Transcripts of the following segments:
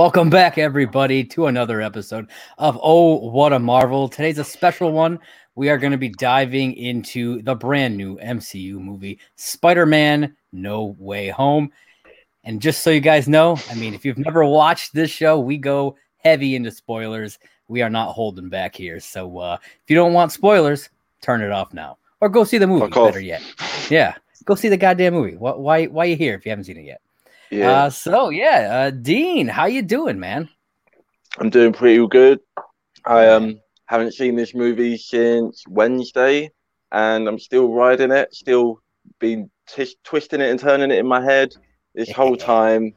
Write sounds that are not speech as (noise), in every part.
Welcome back, everybody, to another episode of Oh What a Marvel. Today's a special one. We are going to be diving into the brand new MCU movie, Spider Man No Way Home. And just so you guys know, I mean, if you've never watched this show, we go heavy into spoilers. We are not holding back here. So uh, if you don't want spoilers, turn it off now or go see the movie. Better yet, yeah, go see the goddamn movie. Why? Why are you here if you haven't seen it yet? Yeah. Uh, so yeah, uh, Dean, how you doing, man? I'm doing pretty good. I um haven't seen this movie since Wednesday, and I'm still riding it. Still been t- twisting it and turning it in my head this whole (laughs) time.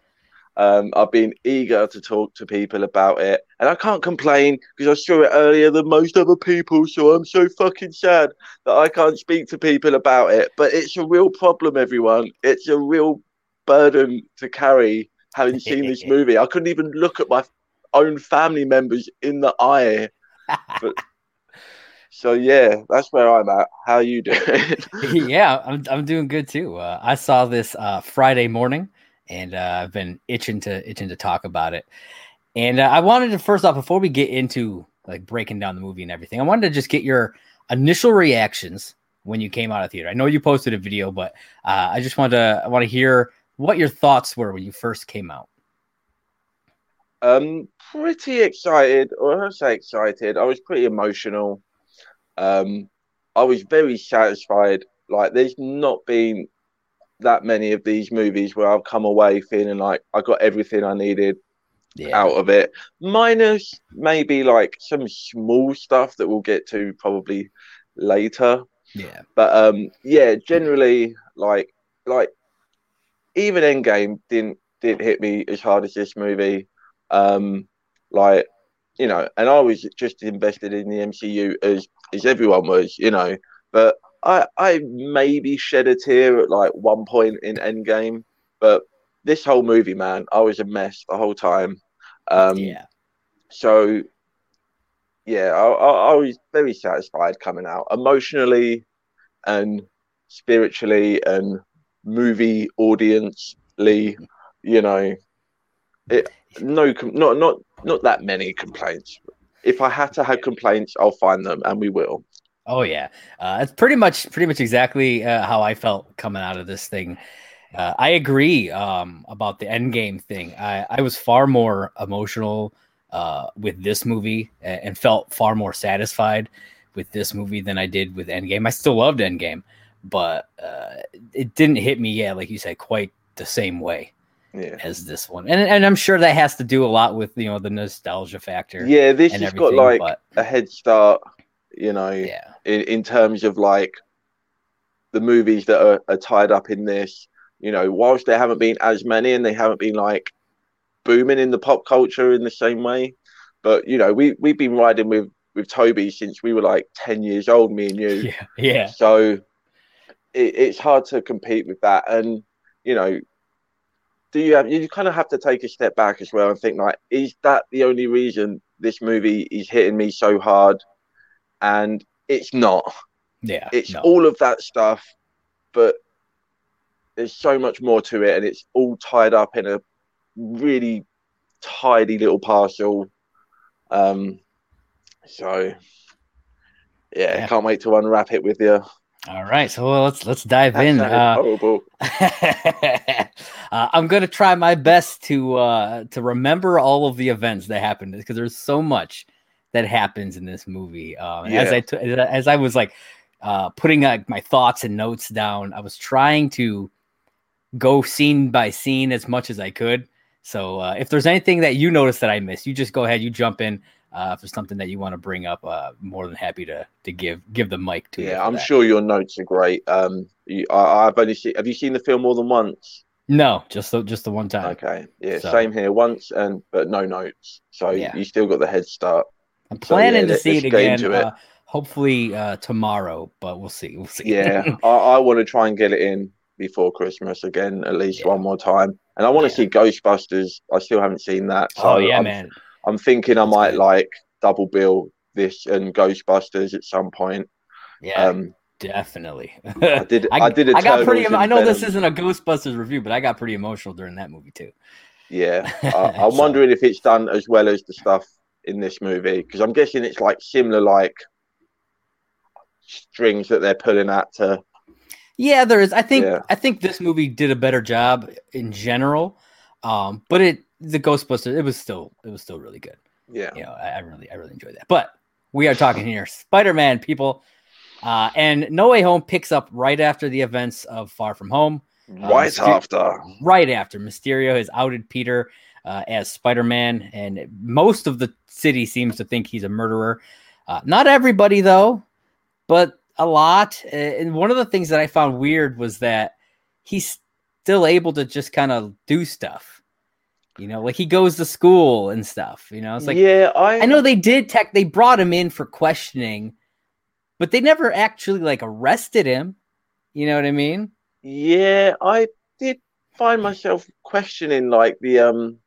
Um, I've been eager to talk to people about it, and I can't complain because I saw it earlier than most other people. So I'm so fucking sad that I can't speak to people about it. But it's a real problem, everyone. It's a real burden to carry having (laughs) seen this movie. I couldn't even look at my own family members in the eye. But, (laughs) so yeah, that's where I'm at. How you doing? (laughs) yeah, I'm I'm doing good too. Uh, I saw this uh, Friday morning, and uh, I've been itching to itching to talk about it. And uh, I wanted to first off, before we get into like breaking down the movie and everything, I wanted to just get your initial reactions when you came out of theater. I know you posted a video, but uh, I just want to I want to hear what your thoughts were when you first came out. Um, pretty excited, or I say excited. I was pretty emotional. Um, I was very satisfied. Like, there's not been that many of these movies where I've come away feeling like I got everything I needed yeah. out of it. Minus maybe like some small stuff that we'll get to probably later. Yeah. But um, yeah, generally like like even Endgame didn't didn't hit me as hard as this movie. Um, like you know, and I was just invested in the MCU as as everyone was, you know. But I I maybe shed a tear at like one point in Endgame, but this whole movie, man, I was a mess the whole time. Um, yeah. So yeah, I, I, I was very satisfied coming out emotionally and spiritually and movie audience-ly, you know, it no not not not that many complaints. If I had to have complaints, I'll find them, and we will. Oh yeah, uh, it's pretty much pretty much exactly uh, how I felt coming out of this thing. Uh, I agree um, about the end game thing. I, I was far more emotional uh, with this movie and, and, felt far more satisfied with this movie than I did with Endgame. I still loved Endgame, but uh, it didn't hit me yet, like you said, quite the same way yeah. as this one. And and I'm sure that has to do a lot with you know the nostalgia factor. Yeah, this has got like but... a head start, you know, yeah. in, in terms of like the movies that are, are tied up in this. You know, whilst there haven't been as many and they haven't been like booming in the pop culture in the same way, but you know, we we've been riding with with Tobey since we were like ten years old, me and you. (laughs) Yeah, yeah. So it, it's hard to compete with that. And you know, do you have you kind of have to take a step back as well and think like, is that the only reason this movie is hitting me so hard? And it's not. Yeah, it's no. all of that stuff, but there's so much more to it, and it's all tied up in a really tidy little parcel. Um, so yeah, yeah, can't wait to unwrap it with you. All right, so let's let's dive in. Uh, (laughs) uh, I'm gonna try my best to uh, to remember all of the events that happened because there's so much that happens in this movie. Um, yeah. As I t- as I was like uh, putting like my thoughts and notes down, I was trying to go scene by scene as much as I could. So uh, if there's anything that you notice that I missed, you just go ahead, you jump in uh, if there's something that you want to bring up, uh, more than happy to to give give the mic to. Yeah, I'm that. sure your notes are great. Um, you, I, have only seen. Have you seen the film more than once? No, just the, just the one time. Okay, yeah, so. same here. Once and but no notes, so yeah. you still got the head start. I'm planning so, yeah, to see it again. Uh, hopefully uh, tomorrow, but we'll see. We'll see. Yeah, (laughs) I, I want to try and get it in before Christmas again, at least yeah. one more time. And I want to see Ghostbusters. I still haven't seen that. So oh yeah, I'm, man. I'm thinking I might like double bill this and Ghostbusters at some point. Yeah. Um, definitely. I did. (laughs) I, I did. I got pretty. I know this isn't a Ghostbusters review, but I got pretty emotional during that movie too. Yeah, (laughs) I, I'm wondering if it's done as well as the stuff in this movie because I'm guessing it's like similar, like strings that they're pulling at to. Yeah, there is. I think Yeah. I think this movie did a better job in general. Um, but it the Ghostbusters, it was still it was still really good. Yeah, You know, I, I really I really enjoyed that. But we are talking here Spider-Man people. Uh, and No Way Home picks up right after the events of Far From Home. right Myster- after. right after Mysterio has outed Peter uh, as Spider Man, and most of the city seems to think he's a murderer. Uh, not everybody, though, but a lot. Uh, And one of the things that I found weird was that he's still able to just kind of do stuff. You know, like he goes to school and stuff. You know, it's like yeah, I I know they did tech. They brought him in for questioning, but they never actually like arrested him. You know what I mean? Yeah, I did find myself questioning like the um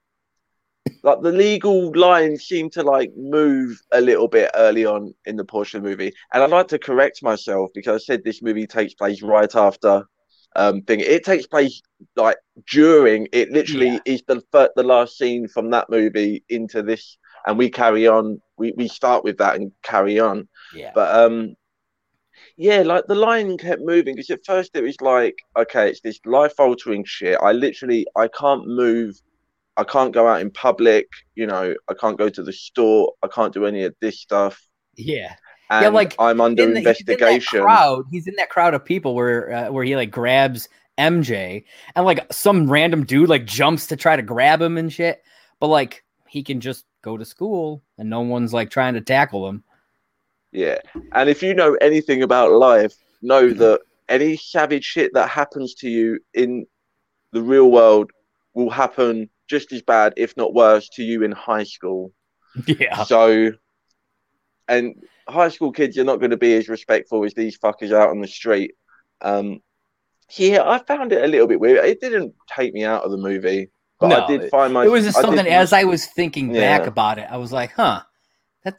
like the legal lines seem to like move a little bit early on in the portion of the movie. And I'd like to correct myself because I said this movie takes place right after um thing. It takes place like during it literally Yeah. is the the last scene from that movie into this and we carry on we, we start with that and carry on. Yeah. But um, yeah, like the line kept moving because at first it was like, okay, it's this life altering shit. I literally I can't move, I can't go out in public. You know, I can't go to the store. I can't do any of this stuff. yeah. And like, I'm under in the- he's in investigation. crowd. He's in that crowd of people where uh, where he like grabs MJ and like some random dude like jumps to try to grab him and shit. But like he can just go to school and no one's like trying to tackle him. Yeah, and if you know anything about life, know that any savage shit that happens to you in the real world will happen just as bad, if not worse, to you in high school. (laughs) Yeah. So, and high school kids are not going to be as respectful as these fuckers out on the street. Um, yeah, I found it a little bit weird. It didn't take me out of the movie, but No, I did find my. it was just I something did- as I was thinking back about it, I was like, huh, that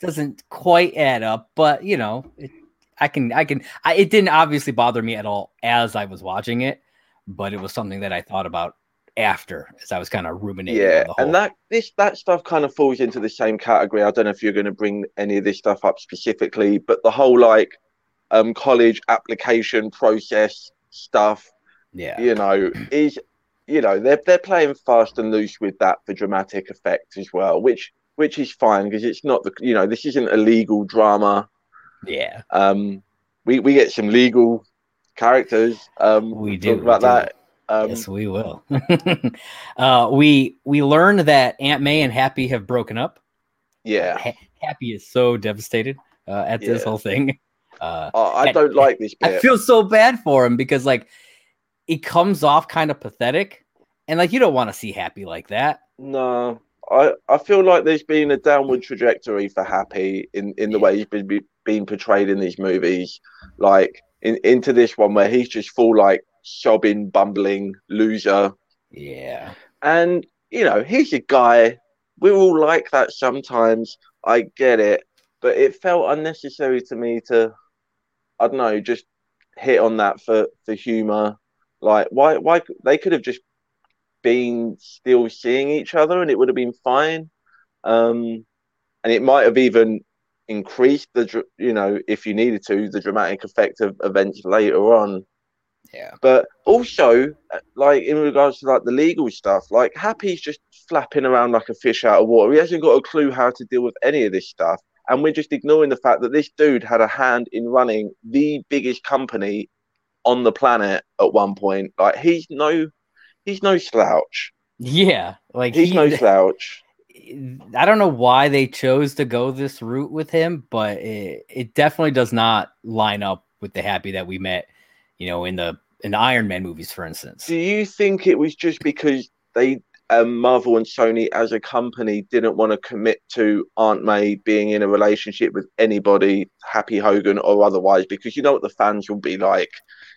doesn't quite add up, but you know, it, I can, I can, I, it didn't obviously bother me at all as I was watching it, but it was something that I thought about after as I was kind of ruminating. Yeah, the whole. and that this that stuff kind of falls into the same category. I don't know if you're going to bring any of this stuff up specifically, but the whole like um college application process stuff, yeah, you know, is you know they're they're playing fast and loose with that for dramatic effect as well, which which is fine because it's not the you know this isn't a legal drama. yeah, Um, we we get some legal characters. Um, We do, about we do. that. Um, yes, we will. (laughs) uh, we we learned that Aunt May and Happy have broken up. yeah, Ha- Happy is so devastated uh, at this whole thing. (laughs) Uh, I, I don't like this I bit. feel so bad for him because like it comes off kind of pathetic, and like you don't want to see Happy like that. No, I, I feel like there's been a downward trajectory for Happy in, in the Yeah. way he's been be, being portrayed in these movies. Like in, into this one where he's just full like sobbing, bumbling loser. Yeah, And you know, he's a guy. We're all like that sometimes. I get it, but it felt unnecessary to me to, I don't know, just hit on that for for humor. Like, why? Why they could have just been still seeing each other, and it would have been fine. Um, and it might have even increased the, you know, if you needed to, the dramatic effect of events later on yeah, but also uh, like in regards to like the legal stuff like happy's just flapping around like a fish out of water. He hasn't got a clue how to deal with any of this stuff. And we're just ignoring the fact that this dude had a hand in running the biggest company on the planet at one point. Like he's no he's no slouch. Yeah. Like he's he, no (laughs) slouch. I don't know why they chose to go this route with him, but it, it definitely does not line up with the Happy that we met, you know, in the in the Iron Man movies, for instance. do you think it was just because they um, Marvel and Sony as a company didn't want to commit to Aunt May being in a relationship with anybody, Happy Hogan or otherwise, because you know what the fans will be like.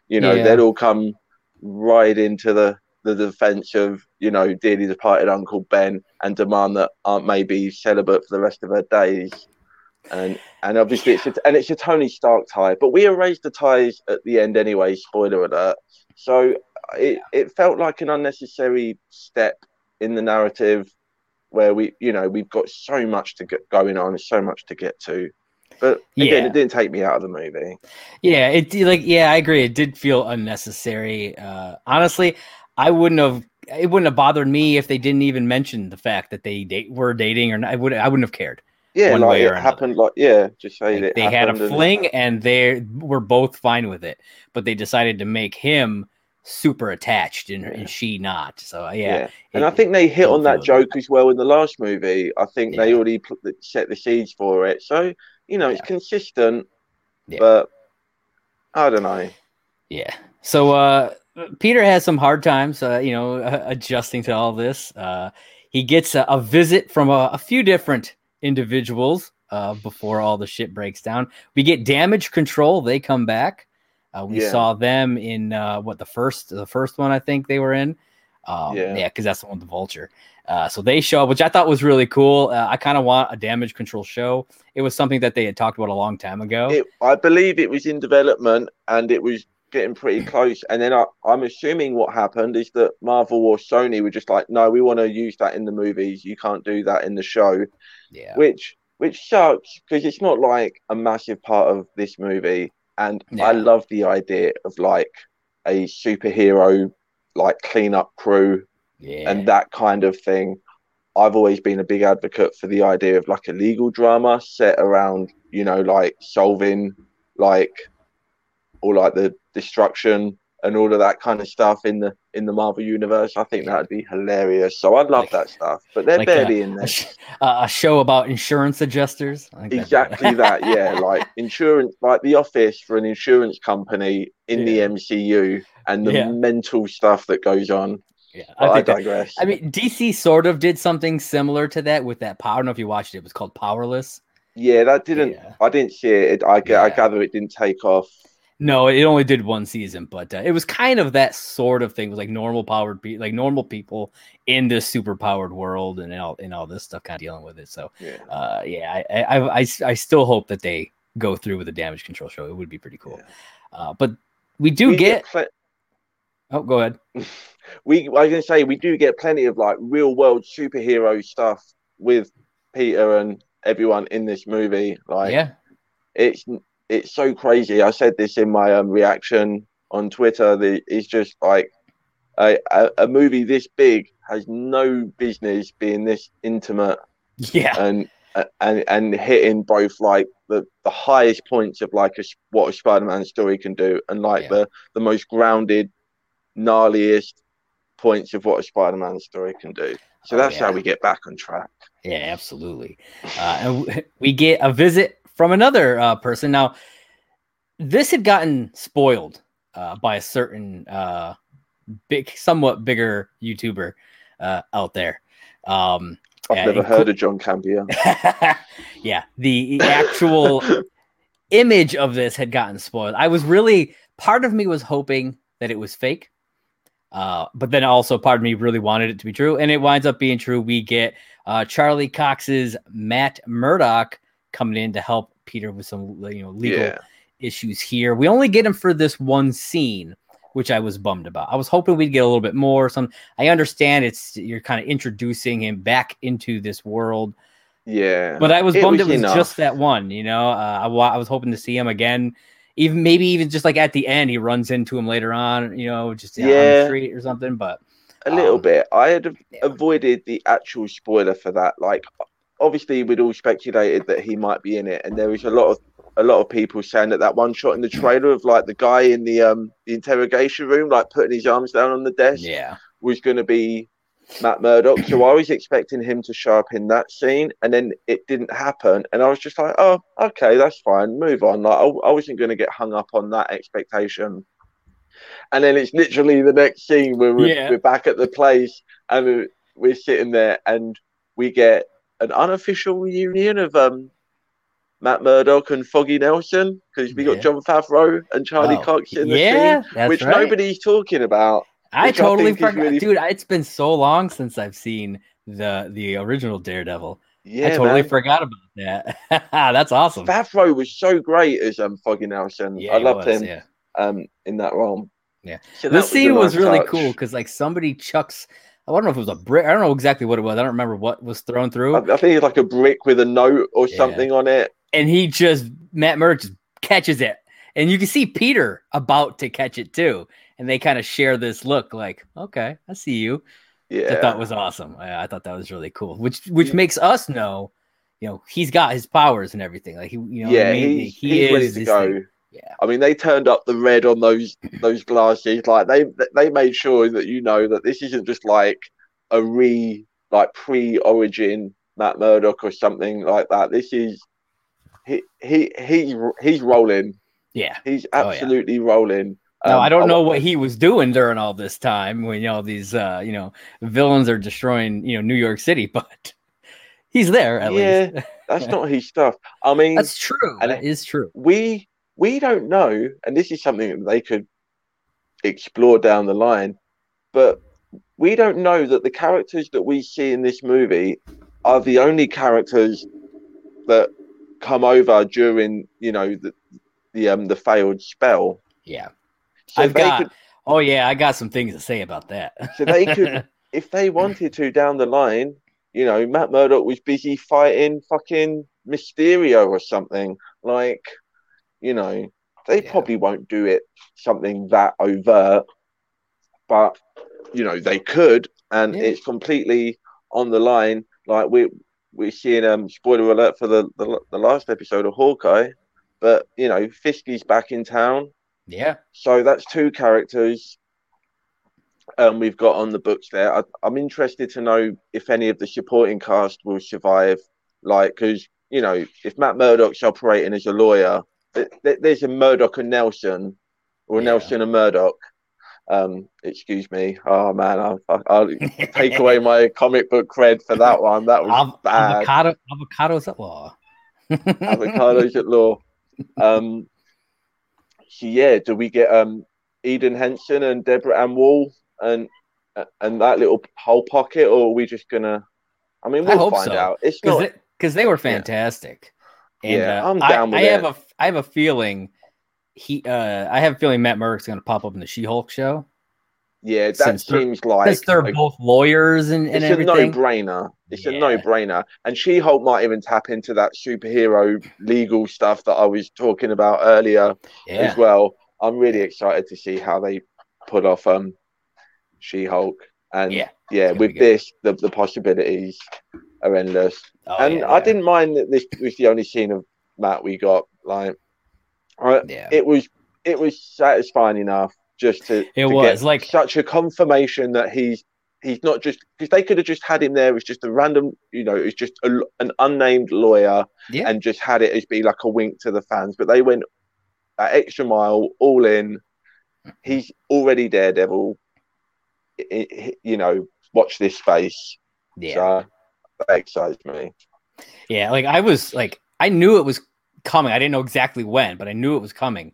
You know, Yeah. they'd all come right into the, the defense of, you know, dearly departed Uncle Ben and demand that Aunt May be celibate for the rest of her days. And and obviously it's a, and it's a Tony Stark tie, but we erased the ties at the end anyway. Spoiler alert. So it, it felt like an unnecessary step in the narrative where we, you know, we've got so much to get going on, so much to get to. But again, Yeah. it didn't take me out of the movie. Yeah, it like yeah, I agree. It did feel unnecessary. Uh, honestly, I wouldn't have. It wouldn't have bothered me if they didn't even mention the fact that they date, were dating, or not. I would. I wouldn't have cared. Yeah, One like way it or another. happened. Like yeah, just say Like, that they had a fling, and they were both fine with it. But they decided to make him super attached, and, Yeah. and she not. So yeah, Yeah, and it- I think they hit on that joke as well in the last movie. I think they Yeah. already pl- set the seeds for it, so you know it's consistent. But I don't know. Yeah. So uh Peter has some hard times uh, you know, uh, adjusting to all this. Uh he gets a, a visit from a, a few different individuals uh before all the shit breaks down. We get damage control, they come back. Uh, we Yeah. saw them in uh what the first the first one I think they were in. Um, Yeah. yeah, because that's the one with the vulture. Uh, so they show up, which I thought was really cool. Uh, I kind of want a damage control show. It was something that they had talked about a long time ago. It, I believe it was in development and it was getting pretty close. And then I, I'm assuming what happened is that Marvel or Sony were just like, no, we want to use that in the movies. You can't do that in the show, yeah. which which sucks because it's not like a massive part of this movie. And Yeah. I love the idea of like a superhero like cleanup crew yeah. and that kind of thing. I've always been a big advocate for the idea of like a legal drama set around, you know, like solving like all like the destruction and all of that kind of stuff in the in the Marvel universe. I think that'd be hilarious. So I'd love Like- that stuff. But they're like, barely in a, there. sh- uh, a show about insurance adjusters. I think that'd be- Exactly that, yeah. (laughs) Like insurance, like the office for an insurance company in Yeah. the MCU, and the Yeah. mental stuff that goes on. yeah, I I, think that, digress. I mean, DC sort of did something similar to that with that power. I don't know if you watched it. It was called Powerless. yeah, that didn't. Yeah. I didn't see it. it I, I gather it didn't take off. No, it only did one season, but uh, it was kind of that sort of thing. It was like normal powered, pe- like normal people in this super powered world, and all and all this stuff, kind of dealing with it. So, Yeah. uh, yeah, I, I, I, I still hope that they go through with the damage control show. It would be pretty cool. Uh, but we do We get. pl- Oh, go ahead. (laughs) we I was gonna say we do get plenty of like real world superhero stuff with Peter and everyone in this movie. Like yeah, it's it's so crazy. I said this in my um, reaction on Twitter. The it's just like a, a a movie this big has no business being this intimate yeah, and and and hitting both like the the highest points of like a, what a Spider-Man story can do and like Yeah. the the most grounded gnarliest points of what a Spider-Man story can do. So Oh, that's yeah. how we get back on track. Yeah, absolutely. Uh, and (laughs) we get a visit from another uh, person. Now, this had gotten spoiled uh, by a certain uh, big, somewhat bigger YouTuber uh, out there. Um, I've never heard of John Campea. (laughs) yeah, the actual (laughs) image of this had gotten spoiled. I was really part of me was hoping that it was fake. Uh, but then also part of me really wanted it to be true, and it winds up being true. We get uh, Charlie Cox's Matt Murdock coming in to help Peter with some you know legal Yeah. issues here. We only get him for this one scene, which I was bummed about. I was hoping we'd get a little bit more. Some I understand it's you're kind of introducing him back into this world, Yeah. but I was It bummed was it was enough. just that one. You know, uh, I, I was hoping to see him again. Even maybe even just like at the end, he runs into him later on. You know, just yeah. on the street or something. But a little um, bit. I had avoided the actual spoiler for that. Like, obviously, we'd all speculated that he might be in it, and there was a lot of a lot of people saying that that one shot in the trailer of like the guy in the um the interrogation room, like putting his arms down on the desk, yeah, was going to be Matt Murdock. So I was expecting him to show up in that scene, and then it didn't happen. And I was just like, oh, okay, that's fine. Move on. Like I, I wasn't going to get hung up on that expectation. And then it's literally the next scene where we're, Yeah. we're back at the place and we're, we're sitting there, and we get an unofficial reunion of um. Matt Murdock and Foggy Nelson because we Yeah. got Jon Favreau and Charlie Oh, Cox in the yeah, which right. nobody's talking about. I I totally is forgot, really- dude. It's been so long since I've seen the the original Daredevil. Yeah, I totally man. forgot about that. (laughs) That's awesome. Favreau was so great as um Foggy Nelson. Yeah, I loved was, him um in that role. Yeah. So this scene was nice really touch. cool because like somebody chucks I don't know if it was a brick. I don't know exactly what it was. I don't remember what was thrown through. I, I think it's like a brick with a note or Yeah. something on it. and he just Matt Murdock just catches it, and you can see Peter about to catch it too, and they kind of share this look, like, "Okay, I see you." Yeah, I thought was awesome. I, I thought that was really cool, which which Yeah. makes us know, you know, he's got his powers and everything. Like he, you know, yeah, I mean? he's, he he's is ready to this go. thing. Yeah, I mean, they turned up the red on those those glasses. Like they they made sure that you know that this isn't just like a re like pre-origin Matt Murdock or something like that. This is he he he's he's rolling. yeah. He's Oh, yeah. absolutely rolling. Um, I don't know what he was doing during all this time when you know these uh you know villains are destroying you know New York City, (laughs) but he's there at Yeah, least. That's (laughs) not his stuff. I mean, That's true. And that is true. we we don't know, and this is something that they could explore down the line, but we don't know that the characters that we see in this movie are the only characters that come over during, you know, the the um the failed spell. Yeah. So I've got could, oh yeah, I got some things to say about that. so they could, (laughs) if they wanted to down the line, you know, Matt Murdock was busy fighting fucking Mysterio or something. Like, you know, they Yeah. probably won't do it something that overt, but you know, they could, and Yeah. it's completely on the line. Like we we're seeing um spoiler alert for the, the the last episode of Hawkeye, but you know, Fisky's back in town. yeah. So that's two characters um, we've got on the books there. I, I'm interested to know if any of the supporting cast will survive. Like, because, you know, if Matt Murdock's operating as a lawyer, there's a Murdock and Nelson, or Yeah. Nelson and Murdock. Um, excuse me. Oh, man, I'll, I'll (laughs) take away my comic book cred for that one. That was Av- bad. avocado avocados at law. (laughs) avocados at law. Um, so yeah, do we get um Elden Henson and Deborah Ann Woll and and that little whole pocket, or are we just gonna? I mean, we'll hope find so. out. It's because not. they, 'cause they were fantastic. And Yeah, uh, I'm I- with I, have a I have a feeling he uh I have a feeling Matt Murdock's going to pop up in the She-Hulk show. Yeah, that since seems like because they're a- both lawyers and, and it's a no-brainer. It's a no-brainer, and She-Hulk might even tap into that superhero legal stuff that I was talking about earlier. yeah, as well. I'm really excited to see how they put off um She-Hulk, and Yeah, yeah, with this, the, the possibilities are endless. Oh, and yeah, I yeah. didn't mind that this was the only scene of Matt we got. Like, I, Yeah, it was it was satisfying enough just to It to was, like- such a confirmation that he's he's not just because they could have just had him there as just a random, you know, it's just a, an unnamed lawyer yeah, and just had it as be like a wink to the fans. But they went that extra mile, all in. He's already Daredevil. I- I- you know, watch this space. yeah. So that excites me. Yeah, like I was like I knew it was coming. I didn't know exactly when, but I knew it was coming.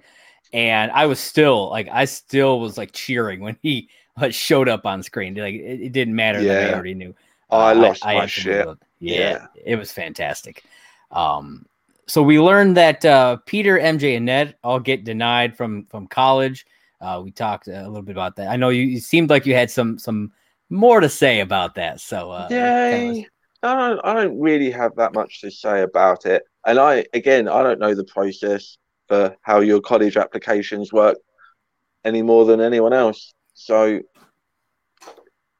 And I was still like I still was like cheering when he uh, showed up on screen. Like it, it didn't matter that I already knew. Oh, I Uh, lost my absolutely shit. Yeah, Yeah. it was fantastic. Um so we learned that uh Peter, MJ, and Ned all get denied from from college. Uh we talked a little bit about that. I know you, you seemed like you had some some more to say about that. So uh yeah, of- I don't. I don't really have that much to say about it. And I, again, I don't know the process for how your college applications work any more than anyone else. So,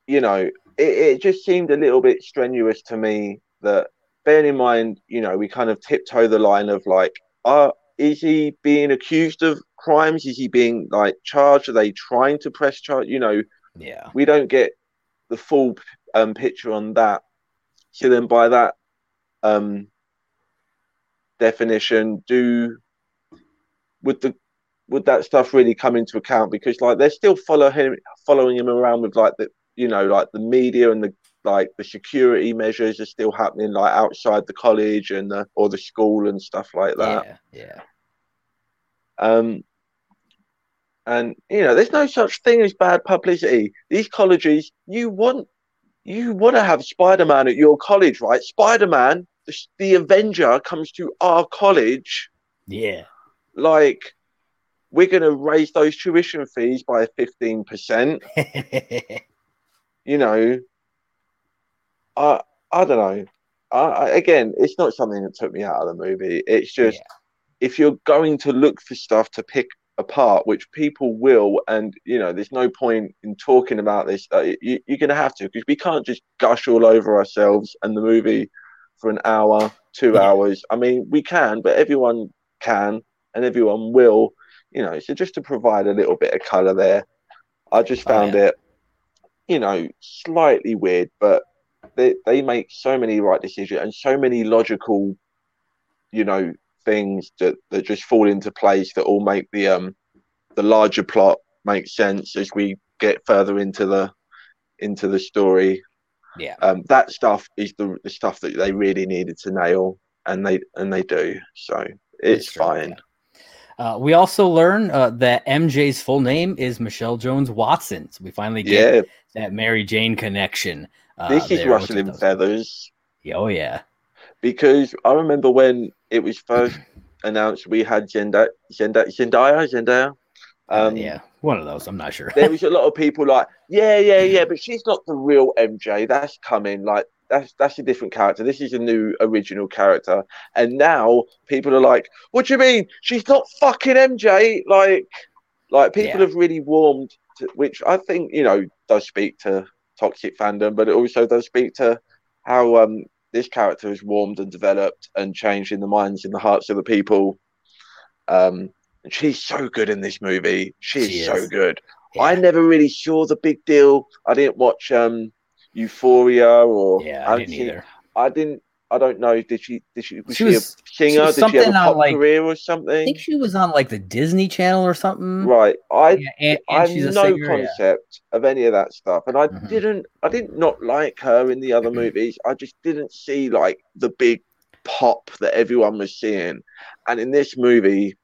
you know, it, it just seemed a little bit strenuous to me that, bearing in mind, you know, we kind of tiptoe the line of like, are is he being accused of crimes? Is he being like charged? Are they trying to press charge? You know, yeah. we don't get the full um, picture on that. So then, by that um, definition, do would the would that stuff really come into account? Because like they're still follow him, following him around with like the you know like the media and the like the security measures are still happening like outside the college and the or the school and stuff like that. Yeah, yeah. Um, and you know, there's no such thing as bad publicity. These colleges, you want, you want to have Spider-Man at your college, right? Spider-Man, the, the Avenger, comes to our college. Yeah. Like, we're going to raise those tuition fees by fifteen percent. (laughs) you know, I I don't know. I, I, again, it's not something that took me out of the movie. It's just Yeah. if you're going to look for stuff to pick apart, which people will, and you know, there's no point in talking about this. Uh, you, you're going to have to because we can't just gush all over ourselves and the movie for an hour, two Yeah. hours. I mean, we can, but everyone can, and everyone will. You know, so just to provide a little bit of color there, I just Oh, found yeah. it, you know, slightly weird, but they they make so many right decisions and so many logical, you know, things that that just fall into place that all make the um the larger plot make sense as we get further into the into the story. Yeah. Um, that stuff is the the stuff that they really needed to nail, and they and they do. So it's true, fine. Uh, we also learn uh, that MJ's full name is Michelle Jones Watson. So we finally get Yeah, that Mary Jane connection. Uh, this is there, which rustling does- feathers. Oh yeah, because I remember when it was first announced we had Zendaya, Zendaya, Zendaya, Zendaya. Uh, Um, yeah, one of those. I'm not sure. there was a lot of people like, yeah, yeah, yeah, but she's not the real MJ. That's coming. Like that's that's a different character. This is a new original character. And now people are like, what do you mean? She's not fucking MJ. Like, like people Yeah. have really warmed, to, which I think you know does speak to toxic fandom, but it also does speak to how um this character has warmed and developed and changed in the minds and the hearts of the people. Um, and she's so good in this movie. She is She so good. Yeah. I never really saw the big deal. I didn't watch um Euphoria or Yeah, I didn't either. I didn't. I don't know. Did she? Did she? Was She was- a singer? was Did she have a something on, pop like- career or something? I think she was on like the Disney Channel or something. Right. I Yeah, and, I have no singer. yeah. concept of any of that stuff, and I Mhm. didn't. I didn't not like her in the other movies. I just didn't see like the big pop that everyone was seeing, and in this movie,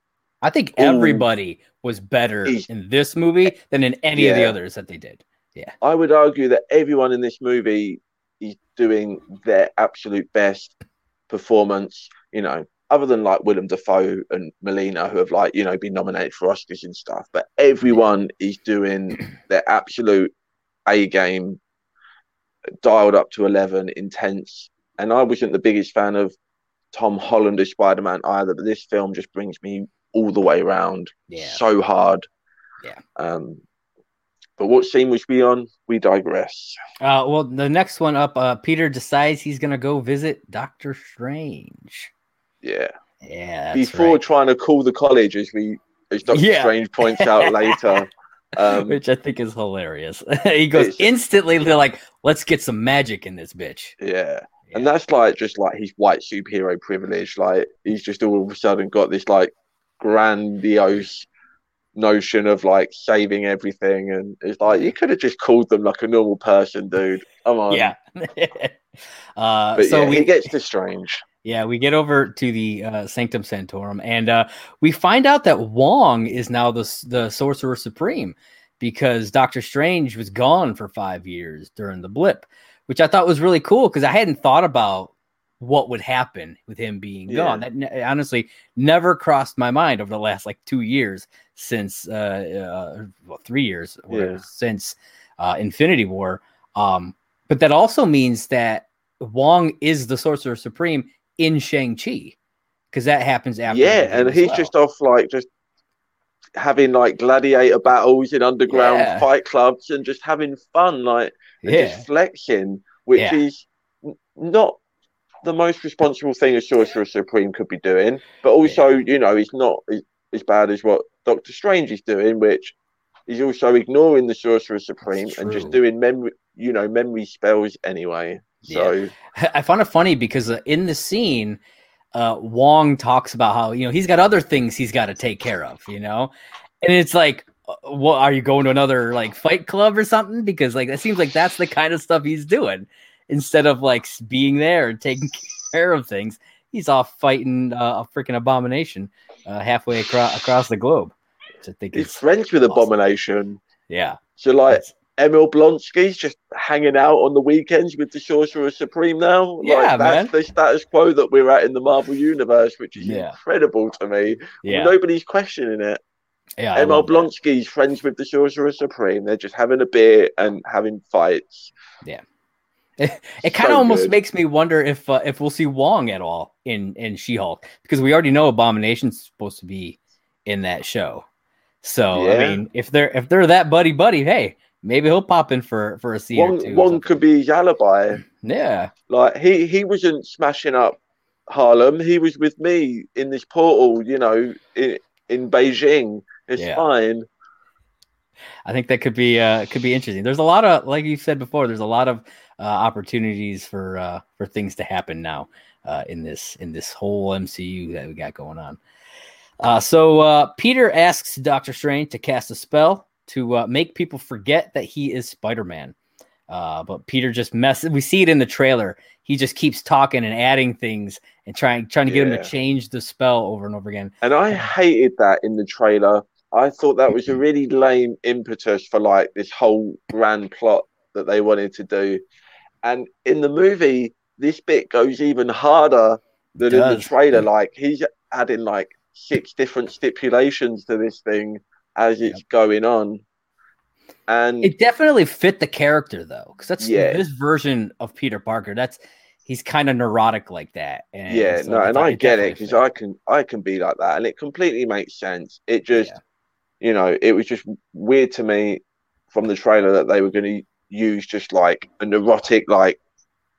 I think Ooh. everybody was better in this movie than in any of the others that they did. Yeah, I would argue that everyone in this movie is doing their absolute best performance. You know, other than like Willem Dafoe and Molina, who have like you know been nominated for Oscars and stuff, but everyone is doing (clears throat) their absolute A game, dialed up to eleven, intense. And I wasn't the biggest fan of Tom Holland as Spider Man either, but this film just brings me all the way around Yeah. so hard. Yeah. Um, but what scene was we on? We digress. Uh, well, the next one up, uh, Peter decides he's gonna go visit Doctor Strange. Yeah. Yeah, that's Before right. trying to call the college, as we as Doctor Yeah. Strange points out (laughs) later. Um, which I think is hilarious. (laughs) he goes instantly. They're like, "Let's get some magic in this bitch." yeah. And that's like just like his white superhero privilege. Like he's just all of a sudden got this like grandiose notion of like saving everything, and it's like you could have just called them like a normal person, dude. Come on. Yeah. (laughs) uh, But so yeah, we he gets to Strange. Yeah, we get over to the uh, Sanctum Sanctorum, and uh, we find out that Wong is now the the Sorcerer Supreme because Doctor Strange was gone for five years during the blip, which I thought was really cool because I hadn't thought about what would happen with him being Yeah. gone. That ne- honestly never crossed my mind over the last like two years since uh, uh well, three years Yeah. since uh, Infinity War. Um, but that also means that Wong is the Sorcerer Supreme in Shang Chi because that happens after. Yeah, and he's well. just off like just having like gladiator battles in underground Yeah. fight clubs and just having fun, like yeah, just flexing, which Yeah. is not the most responsible thing a sorcerer supreme could be doing, but also you know he's not as, as bad as what Doctor Strange is doing, which is also ignoring the sorcerer supreme and just doing memory, you know, memory spells anyway. So (laughs) I found it funny because uh, in the scene, uh, Wong talks about how you know he's got other things he's got to take care of, you know, and it's like, uh, what are you going to another like fight club or something? Because like it seems like that's the kind of stuff he's doing instead of like being there and taking (laughs) care of things. He's off fighting uh, a freaking abomination uh, halfway across across the globe. Which I think he's friends with awesome. Abomination. yeah, So like That's- Emil Blonsky's just hanging out on the weekends with the Sorcerer Supreme now. Yeah, like, that's man. the status quo that we're at in the Marvel universe, which is Yeah. incredible to me. yeah. Nobody's questioning it. Yeah, Emil love that. Blonsky's friends with the Sorcerer Supreme. They're just having a beer and having fights. Yeah. (laughs) It kind of So almost good. makes me wonder if uh, if we'll see Wong at all in in She Hulk because we already know Abomination's supposed to be in that show. So I mean, if they're if they're that buddy buddy, hey, maybe he'll pop in for for a two. One, one could be his alibi. yeah, Like he he wasn't smashing up Harlem. He was with me in this portal. You know, in in Beijing. It's Yeah. fine. I think that could be uh could be interesting. There's a lot of like you said before. There's a lot of uh, opportunities for uh for things to happen now uh in this in this whole MCU that we got going on. Uh, so uh, Peter asks Doctor Strange to cast a spell to uh, make people forget that he is Spider Man. Uh, but Peter just messes. We see it in the trailer. He just keeps talking and adding things and trying trying to get him to change the spell over and over again. And I hated that in the trailer. I thought that was a really lame impetus for like this whole grand plot that they wanted to do. And in the movie, this bit goes even harder than in the trailer. Like he's adding like six different stipulations to this thing as it's going on. And It definitely fit the character though, because that's Yeah. this version of Peter Parker. That's he's kind of neurotic like that. And yeah, so no, and I get it because. I can I can be like that, and it completely makes sense. It just, Yeah. you know, it was just weird to me from the trailer that they were going to use just like a neurotic like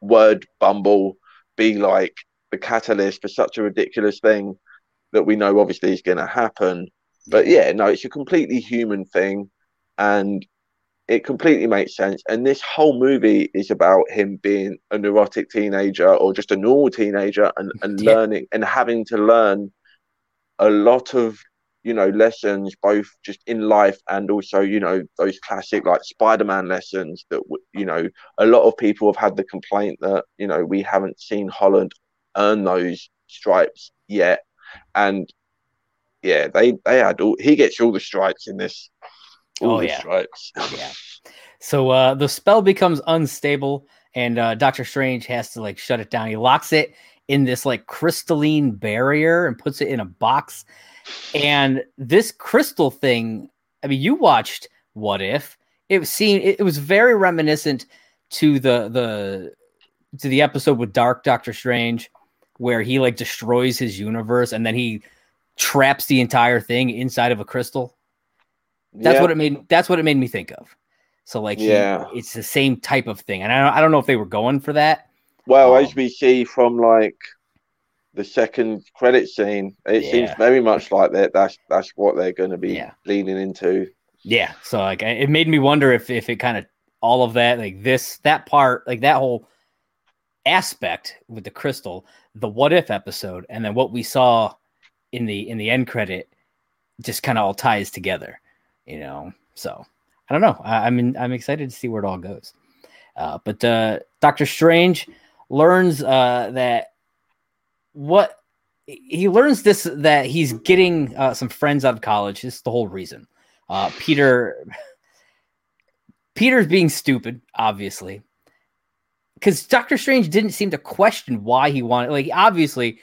word bumble be like the catalyst for such a ridiculous thing that we know obviously is going to happen. But yeah, no, it's a completely human thing, and it completely makes sense. And this whole movie is about him being a neurotic teenager or just a normal teenager and, and Yeah. learning and having to learn a lot of you know lessons both just in life and also you know those classic like spider-man lessons that you know a lot of people have had the complaint that you know we haven't seen holland earn those stripes yet and yeah they they had all he gets all the stripes in this all Oh, the yeah. stripes yeah. (laughs) So uh, the spell becomes unstable, and uh, Doctor Strange has to like shut it down. He locks it in this like crystalline barrier and puts it in a box. And this crystal thing, I mean, you watched What If? It seemed it, it was very reminiscent to the the to the episode with Dark Doctor Strange, where he like destroys his universe and then he traps the entire thing inside of a crystal. That's Yeah. what it made. That's what it made me think of. So like, he- Yeah. it's the same type of thing, and I don't, I don't know if they were going for that. Well, Um, as we see from like the second credit scene, it seems very much like that. That's that's what they're going to be Yeah. leaning into. Yeah. So like, it made me wonder if if it kind of all of that, like this, that part, like that whole aspect with the crystal, the what if episode, and then what we saw in the in the end credit, just kind of all ties together, you know. So I don't know. I, I'm in, I'm excited to see where it all goes. Uh, but uh, Doctor Strange learns uh, that what he learns this that he's getting uh, some friends out of college. This is the whole reason. Uh, Peter Peter's being stupid, obviously, because Doctor Strange didn't seem to question why he wanted. Like, obviously,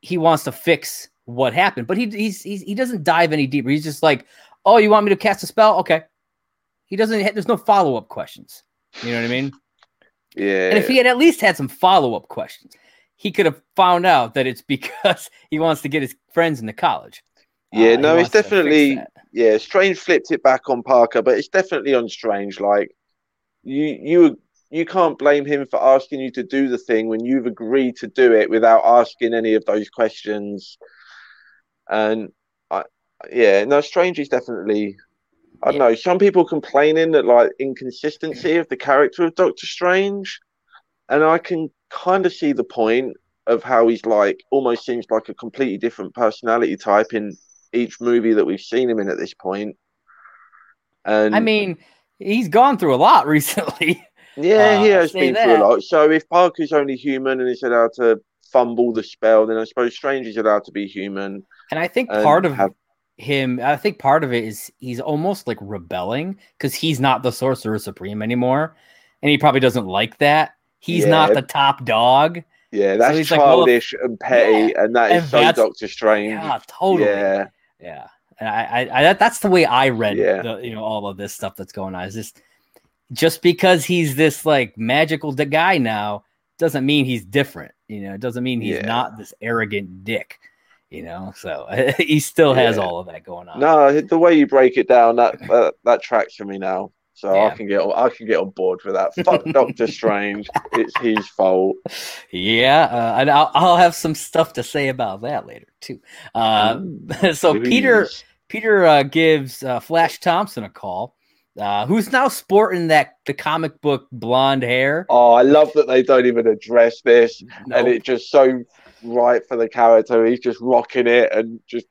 he wants to fix what happened, but he he's, he's he doesn't dive any deeper. He's just like, "Oh, you want me to cast a spell? Okay." He doesn't. There's no follow up questions. You know what I mean? Yeah, And if he had at least had some follow up questions, he could have found out that it's (laughs) because he wants to get his friends into college. Yeah, uh, he no, it's definitely yeah. Strange flipped it back on Parker, but it's definitely on Strange. Like you, you, you can't blame him for asking you to do the thing when you've agreed to do it without asking any of those questions. And I, yeah, no, Strange is definitely. I don't Yeah. know. Some people complaining that like inconsistency of the character of Doctor Strange, and I can kind of see the point of how he's like almost seems like a completely different personality type in each movie that we've seen him in at this point. And I mean, he's gone through a lot (laughs) recently. yeah, he uh, has been that. through a lot. So if Parker's only human and is allowed to fumble the spell, then I suppose Strange is allowed to be human. And I think part of have- him, I think part of it is he's almost like rebelling because he's not the sorcerer supreme anymore. And he probably doesn't like that. He's not the top dog. Yeah, that's he's like, well, childish and petty, and that is and so Doctor Strange. Yeah, totally. Yeah, Yeah. And I, I, I that's the way I read, Yeah. the, you know, all of this stuff that's going on. Is just just because he's this like magical guy now doesn't mean he's different. You know, it doesn't mean he's Yeah. not this arrogant dick. You know, so (laughs) he still has Yeah. all of that going on. No, the way you break it down, that that, that tracks for me now. So Yeah. I can get I can get on board with that. Fuck (laughs) Doctor Strange. It's his fault. Yeah, uh, and I'll, I'll have some stuff to say about that later too. Uh, (laughs) so Peter Please. Peter uh, gives uh, Flash Thompson a call, uh, who's now sporting that the comic book blonde hair. Oh, I love that they don't even address this, and it just so right for the character. He's just rocking it and just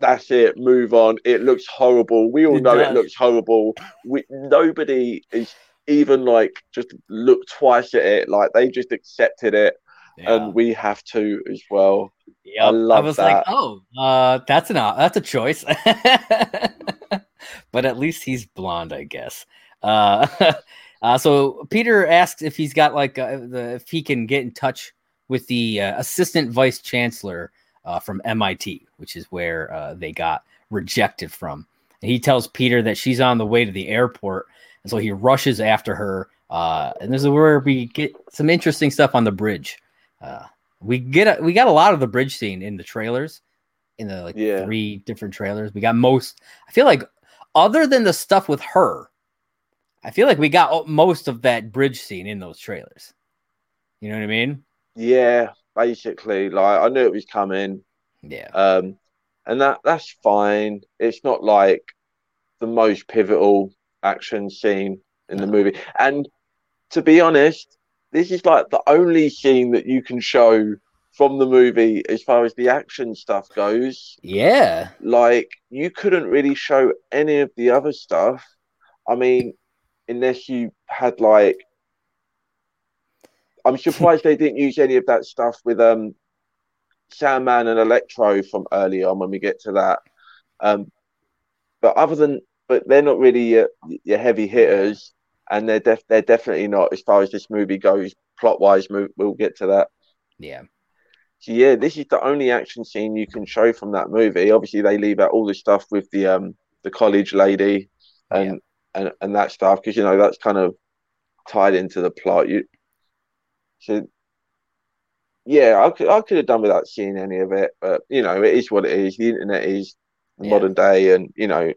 that's it. Move on. It looks horrible. We all It know does. it looks horrible. We nobody is even like just look twice at it. Like they just accepted it, Yeah. and we have to as well. Yep. I love I was that. like, oh, uh, that's an that's a choice. (laughs) but at least he's blonde, I guess. Uh, (laughs) uh, so Peter asks if he's got like uh, the if he can get in touch with the uh, assistant vice chancellor uh, from MIT, which is where uh, they got rejected from. And he tells Peter that she's on the way to the airport, and so he rushes after her. Uh, and this is where we get some interesting stuff on the bridge. Uh, we get a, we got a lot of the bridge scene in the trailers, in the like Yeah. three different trailers. We got most. I feel like other than the stuff with her, I feel like we got most of that bridge scene in those trailers. You know what I mean? Yeah, basically, like I knew it was coming. Yeah. Um, and that that's fine. It's not like the most pivotal action scene in the movie. And to be honest, this is like the only scene that you can show from the movie as far as the action stuff goes. Yeah. Like you couldn't really show any of the other stuff. I mean, unless you had like I'm surprised they didn't use any of that stuff with um Sandman and Electro from early on when we get to that. Um, but other than, but they're not really your, your heavy hitters, and they're def- they're definitely not as far as this movie goes plot wise. We'll get to that. Yeah. So yeah, this is the only action scene you can show from that movie. Obviously, they leave out all the stuff with the um the college lady and and, and that stuff because you know that's kind of tied into the plot. You so yeah, I could I could have done without seeing any of it, but you know it is what it is. The internet is Yeah. modern day, and you know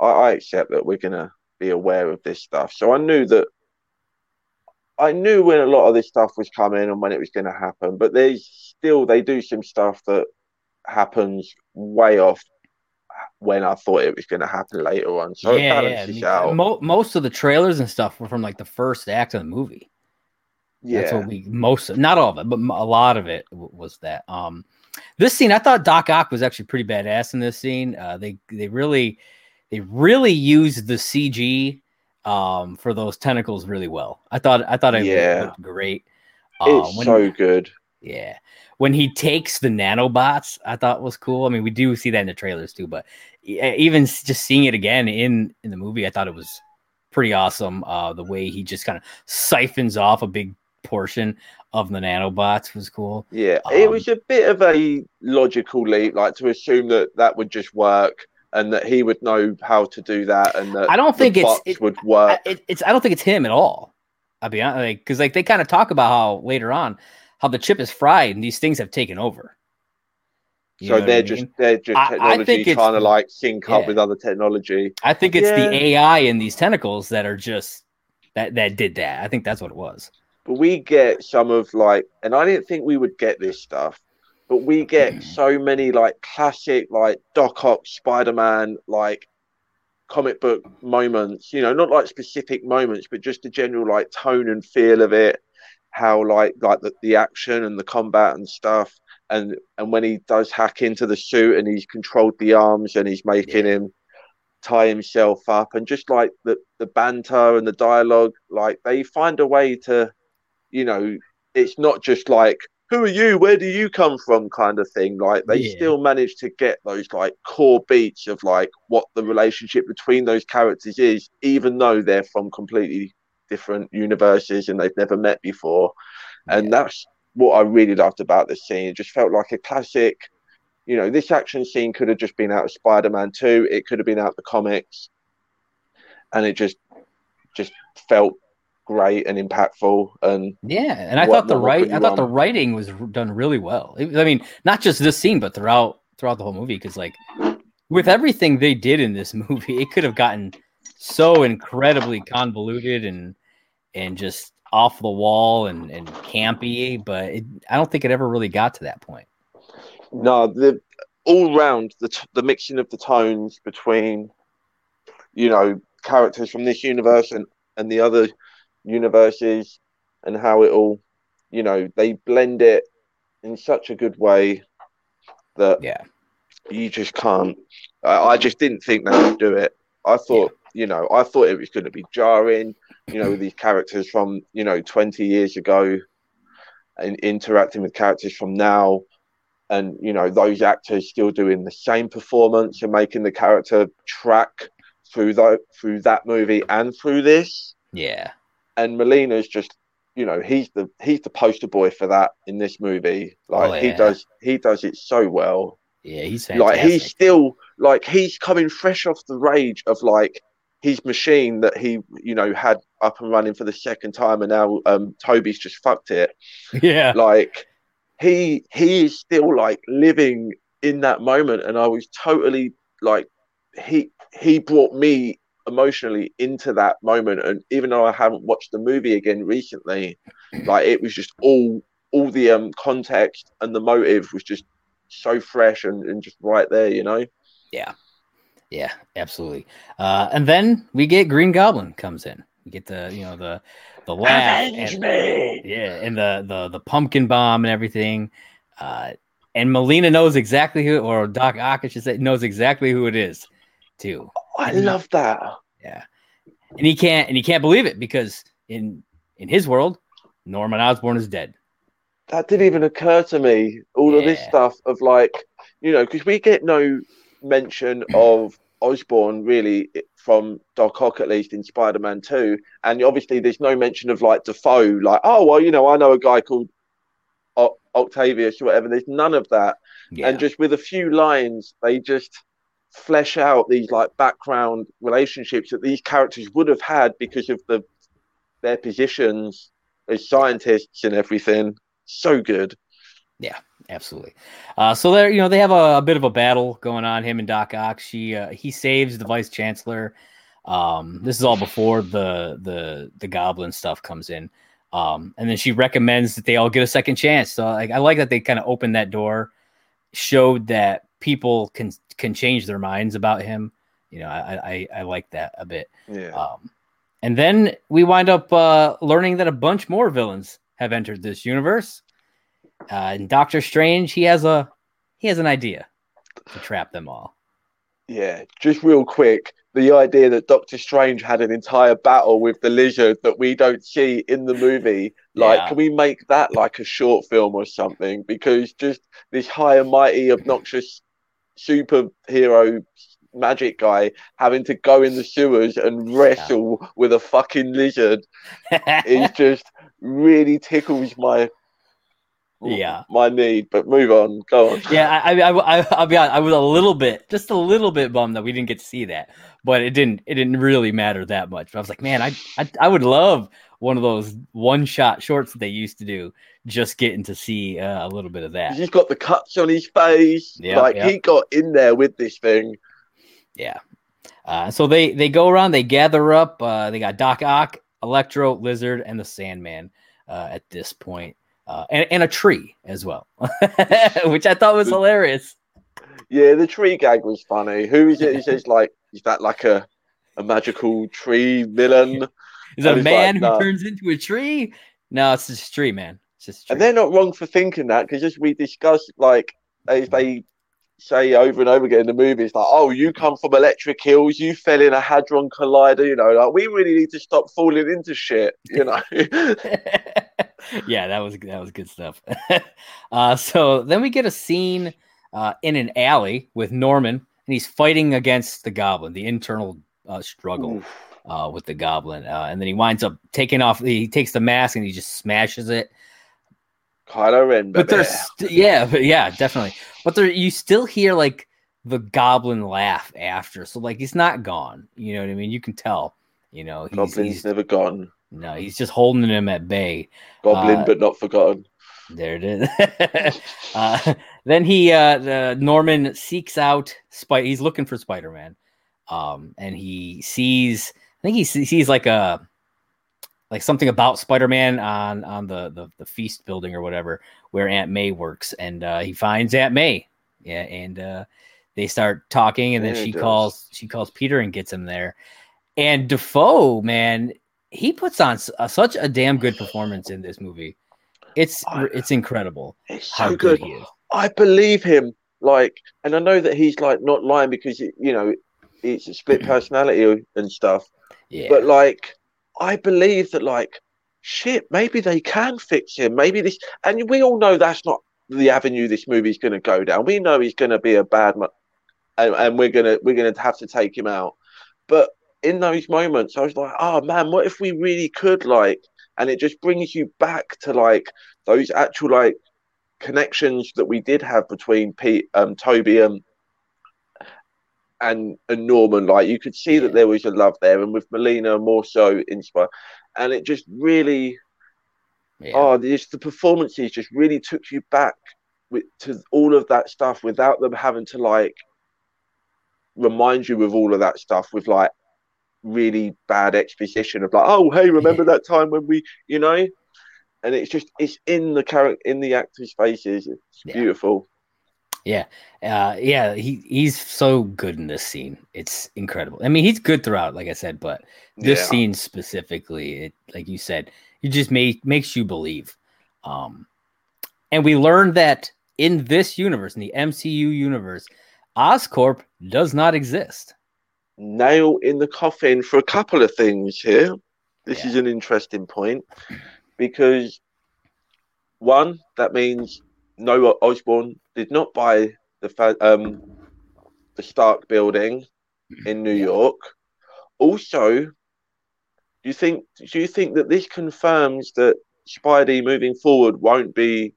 I, I accept that we're gonna be aware of this stuff. So I knew that I knew when a lot of this stuff was coming and when it was going to happen, but there's still they do some stuff that happens way off when I thought it was going to happen later on. So it yeah, yeah. balances I out. mo- most of the trailers and stuff were from like the first act of the movie. That's yeah, what we most not all of it, but a lot of it w- was that. Um, this scene, I thought Doc Ock was actually pretty badass in this scene. Uh, they they really they really used the CG um for those tentacles really well. I thought I thought it Yeah. looked great. Um, it's when- so good. yeah. When he takes the nanobots, I thought was cool. I mean, we do see that in the trailers too, but even just seeing it again in in the movie, I thought it was pretty awesome. Uh, the way he just kind of siphons off a big portion of the nanobots was cool. Yeah, it Um, was a bit of a logical leap, like to assume that that would just work and that he would know how to do that, and that I don't think it's- it- would I, work. it, it's I don't think it's him at all. I'll be honest, like because like they kind of talk about how later on how the chip is fried and these things have taken over. You so they're just mean? they're just I- I technology trying to like sync up with other technology. I think it's Yeah. the AI in these tentacles that are just that that did that. I think that's what it was. But we get some of like, and I didn't think we would get this stuff, but we Mm. get so many like classic like Doc Ock, Spider Man, like comic book moments. You know, not like specific moments, but just the general like tone and feel of it. How like like the, the action and the combat and stuff. And and when he does hack into the suit and he's controlled the arms and he's making Yeah. him tie himself up and just like the the banter and the dialogue like they find a way to you know it's not just like who are you? Where do you come from? kind of thing. Like they Yeah. still manage to get those like core beats of like what the relationship between those characters is even though they're from completely different universes and they've never met before. And that's what i really loved about the scene. It just felt like a classic you know, this action scene could have just been out of Spider-Man 2. It could have been out of the comics, and it just just felt great and impactful. And yeah, and I thought the right, I thought on? the writing was done really well. I mean, not just this scene, but throughout throughout the whole movie. Because like with everything they did in this (laughs) movie, it could have gotten so incredibly convoluted and and just off the wall and, and campy, but it, I don't think it ever really got to that point. No, the all round the t- the mixing of the tones between, you know, characters from this universe and and the other universes, and how it all, you know, they blend it in such a good way that yeah, you just can't. I, I just didn't think they would do it. I thought, yeah. you know, I thought it was going to be jarring you know, these characters from, you know, 20 years ago and interacting with characters from now. And, you know, those actors still doing the same performance and making the character track through that through that movie and through this. Yeah. And Molina's just you know, he's the he's the poster boy for that in this movie. Like oh, yeah. he does he does it so well. Yeah, he's fantastic. like he's still like he's coming fresh off the rage of like his machine that he you know had up and running for the second time, and now um, Tobey's just fucked it. (laughs) Yeah, like he he is still like living in that moment, and I was totally like he he brought me emotionally into that moment, and even though I haven't watched the movie again recently, like it was just all all the um context and the motive was just so fresh and, and just right there, you know. Yeah. Yeah, absolutely. Uh, and then we get Green Goblin comes in. We get the you know the the laugh, and, yeah, and the the the pumpkin bomb and everything. Uh, and Molina knows exactly who, or Doc Ock, I should say, knows exactly who it is, too. Oh, I love that. Yeah, and he can't and he can't believe it because in in his world, Norman Osborn is dead. That didn't even occur to me. All yeah. of this stuff of like, you know, because we get no mention (clears throat) of Osborn really from Doc Ock at least in Spider-Man 2 and obviously there's no mention of like Dafoe, like oh well you know I know a guy called o- Octavius or whatever there's none of that yeah. and just with a few lines they just flesh out these like background relationships that these characters would have had because of the their positions as scientists and everything so good yeah absolutely. Uh, so there, you know, they have a, a, bit of a battle going on. Him and Doc Ock. She uh, he saves the vice chancellor. Um, this is all before the the the goblin stuff comes in. Um, and then she recommends that they all get a second chance. So like, I like that they kind of opened that door, showed that people can can change their minds about him. You know, I I, I like that a bit. Yeah. Um, and then we wind up uh, learning that a bunch more villains have entered this universe. Uh, and Doctor Strange, he has a he has an idea to trap them all. Yeah, just real quick, the idea that Doctor Strange had an entire battle with the lizard that we don't see in the movie. Like, yeah. can we make that like a short film or something? Because just this high and mighty, obnoxious superhero magic guy having to go in the sewers and wrestle yeah. with a fucking lizard. Is (laughs) just really tickles my yeah. my need but move on go on. Yeah I, I, I i'll be honest i was a little bit just a little bit bummed that we didn't get to see that but it didn't it didn't really matter that much. But i was like man i i, I would love one of those one shot shorts that they used to do just getting to see uh, a little bit of that he's got the cuts on his face yep, like yep. he got in there with this thing yeah uh, so they they go around they gather up uh, they got doc ock electro lizard and the sandman uh, at this point uh, and, and a tree as well, (laughs) which I thought was (laughs) hilarious. Yeah, the tree gag was funny. Who is it? He (laughs) says like, is that like a a magical tree villain? Is that a man like, who no. turns into a tree? No, it's just a tree, man. It's just and they're not wrong for thinking that because as we discussed, like they, they say over and over again in the movies, like, "Oh, you come from Electric Hills, you fell in a hadron collider," you know, like we really need to stop falling into shit, you know. (laughs) yeah, that was that was good stuff. (laughs) uh, so then we get a scene uh, in an alley with Norman, and he's fighting against the Goblin, the internal uh, struggle uh, with the Goblin, uh, and then he winds up taking off. He takes the mask and he just smashes it. Kylo Ren, but there's st- yeah, but yeah, definitely. But there, you still hear like the goblin laugh after, so like he's not gone. You know what I mean? You can tell. You know, he's, Goblin's he's never gone. no, he's just holding him at bay. Goblin, Uh, but not forgotten. There it is. (laughs) uh, then he, uh, the Norman seeks out Spider. He's looking for Spider Man, um, and he sees. I think he sees, like a, like something about Spider Man on on the, the the feast building or whatever where Aunt May works, and uh, he finds Aunt May. Yeah, and uh, they start talking, and then Yeah, she calls she calls Peter and gets him there. And Dafoe, man, he puts on uh, such a damn good performance in this movie. It's it's incredible It's how so good good. he is. I believe him. Like, and I know that he's like not lying because you know it's a split (clears throat) personality and stuff. Yeah, But like, I believe that like, shit, maybe they can fix him. Maybe this, and we all know that's not the avenue this movie's going to go down. We know he's going to be a bad, mu- and, and we're gonna we're gonna have to take him out. But in those moments, I was like, oh man, what if we really could like? And it just brings you back to like those actual like connections that we did have between Pete, um, Tobey, and and and Norman. Like you could see that there was a love there, and with Molina more so inspired. And it just really, yeah. oh, just the performances just really took you back with, to all of that stuff without them having to like remind you of all of that stuff with like really bad exposition of like, oh, hey, remember that time when we, you know. And it's just it's in the character in the actors' faces. It's Yeah. beautiful. Yeah, uh, yeah, he he's so good in this scene. It's incredible. I mean, he's good throughout, like I said, but this Yeah. scene specifically, it like you said, it just make makes you believe. Um, and we learned that in this universe, in the MCU universe, Oscorp does not exist. nail in the coffin for a couple of things here. This Yeah. is an interesting point because one, that means Noah Osborn did not buy the fa- um the Stark building in New. York. Also, do you think do you think that this confirms that Spidey moving forward won't be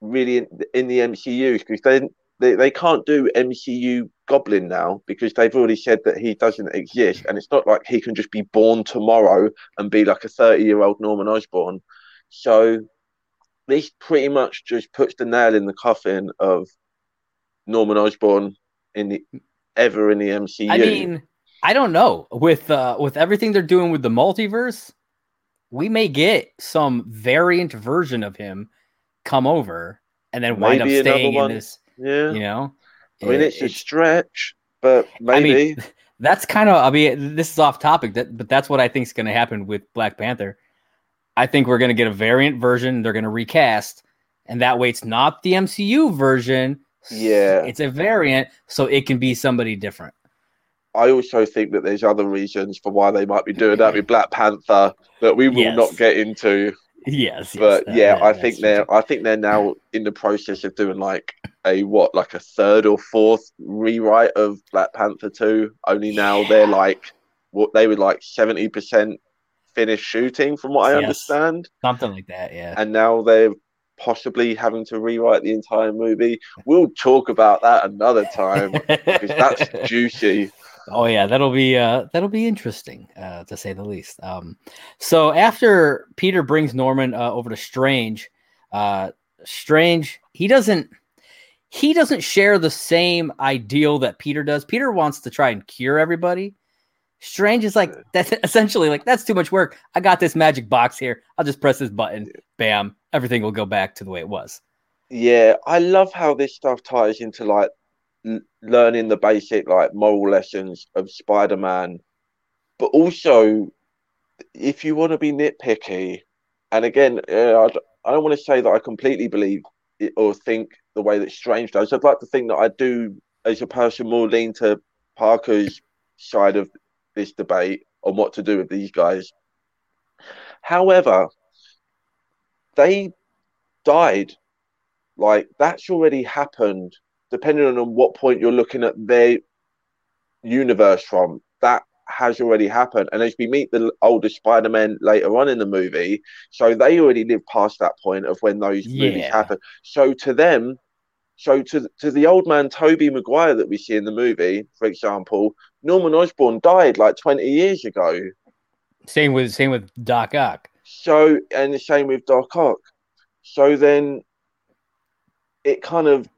really in, in the MCU because they, they they can't do MCU Goblin now because they've already said that he doesn't exist, and it's not like he can just be born tomorrow and be like a thirty year old Norman Osborn. So this pretty much just puts the nail in the coffin of Norman Osborn in the ever in the MCU. I mean, I don't know. With uh with everything they're doing with the multiverse, we may get some variant version of him come over and then wind Maybe up staying in this, yeah. you know. I mean, It- it's a stretch, but I mean, maybe. (laughs) that's kind of I mean, this is off topic, that but that's what I think is gonna happen with Black Panther. I think we're gonna get a variant version, they're gonna recast, and that way it's not the MCU version. Yeah. It's a variant, so it can be somebody different. I also think that there's other reasons for why they might be doing that with Black Panther that we will Yes. not get into. Yes, yes, But that- yeah, that- I think they're I think they're now in the process of doing like a what like a third or fourth rewrite of Black Panther two. Only now they're like what they were like seventy percent finished shooting from what I Yes. understand, something like that. Yeah. and now they're possibly having to rewrite the entire movie. We'll talk about that another time (laughs) because that's juicy. oh yeah, that'll be uh that'll be interesting uh to say the least. Um so after Peter brings Norman uh, over to Strange, uh Strange, he doesn't he doesn't share the same ideal that Peter does. Peter wants to try and cure everybody. Strange is like that's (laughs) essentially like that's too much work. I got this magic box here. I'll just press this button. Bam, everything will go back to the way it was. Yeah, I love how this stuff ties into like l- learning the basic like moral lessons of Spider-Man, but also if you want to be nitpicky, and again, uh, I don't want to say that I completely believe it or think the way that Strange does. I'd like to think that I do, as a person, more lean to Parker's side of this debate on what to do with these guys. However, they died like that's already happened depending on what point you're looking at their universe from that has already happened. And as we meet the older Spider Man later on in the movie, so they already lived past that point of when those yeah. movies happened. So to them, so to to the old man Tobey Maguire that we see in the movie, for example, Norman Osborn died like 20 years ago. Same with same with Doc Ock. So and the same with Doc Ock. So then it kind of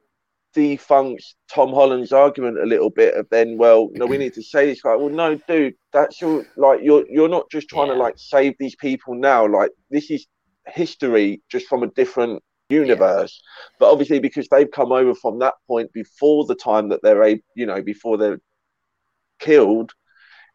defunks Tom Holland's argument a little bit of then, well, no, we need to say this. Like, well, no, dude, that's your like you're you're not just trying yeah. to like save these people now. Like this is history just from a different universe. Yeah. But obviously, because they've come over from that point before the time that they're a you know before they're killed,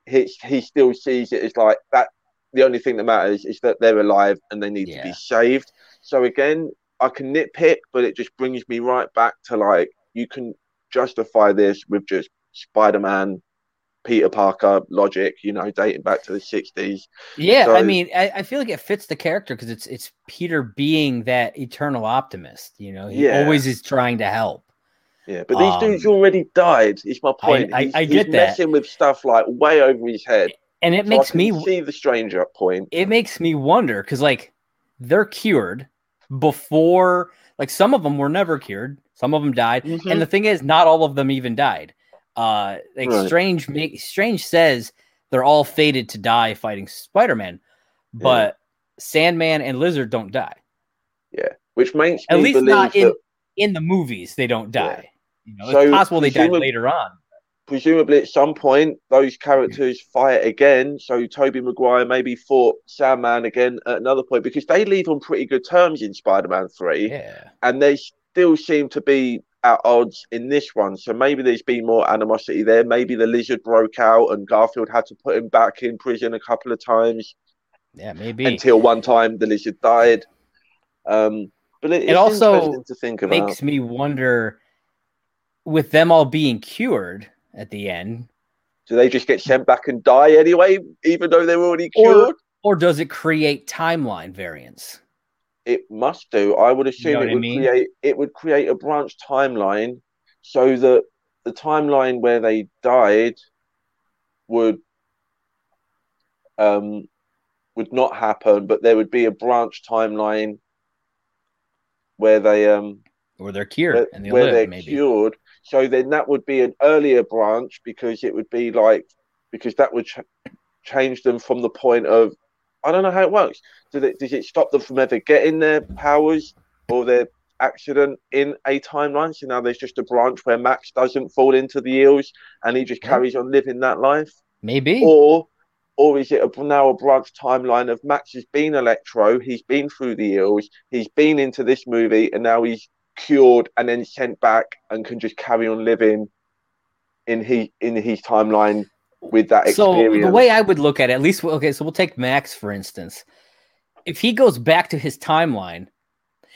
he he still sees it as like that. The only thing that matters is that they're alive and they need yeah. to be saved. So again, I can nitpick, but it just brings me right back to like you can justify this with just Spider-Man, Peter Parker logic, you know, dating back to the '60s. Yeah, so, I mean, I, I, feel like it fits the character because it's it's Peter being that eternal optimist. You know, he yeah. always is trying to help. Yeah, but these um, dudes already died. Is my point. I, I, I get he's that. messing with stuff like way over his head, and it so makes me see the stranger point. It makes me wonder because like they're cured before like some of them were never cured some of them died mm-hmm. and the thing is not all of them even died uh like right. strange make strange says they're all fated to die fighting spider-man but yeah. sandman and lizard don't die yeah which makes at least not in that... in the movies they don't die yeah. you know so it's possible they die later on presumably at some point those characters fight again. So Tobey Maguire maybe fought Sandman again at another point because they leave on pretty good terms in Spider-Man Three, yeah. and they still seem to be at odds in this one. So maybe there's been more animosity there. Maybe the lizard broke out and Garfield had to put him back in prison a couple of times. Yeah, maybe until one time the lizard died. Um, but it, it also to think about. makes me wonder with them all being cured at the end. Do they just get sent back and die anyway, even though they're already cured? Or, or does it create timeline variance? It must do. I would assume you know it would mean? create it would create a branch timeline so that the timeline where they died would um would not happen, but there would be a branch timeline where they um or they're cured where, and they where live, they're maybe. cured so then that would be an earlier branch because it would be like because that would ch- change them from the point of I don't know how it works. Does it, does it stop them from ever getting their powers or their accident in a timeline? So now there's just a branch where Max doesn't fall into the eels and he just carries on living that life. Maybe. Or or is it a, now a branch timeline of Max has been Electro, he's been through the eels, he's been into this movie, and now he's cured and then sent back and can just carry on living in his in his timeline with that experience. So the way I would look at it, at least okay, so we'll take Max for instance. If he goes back to his timeline,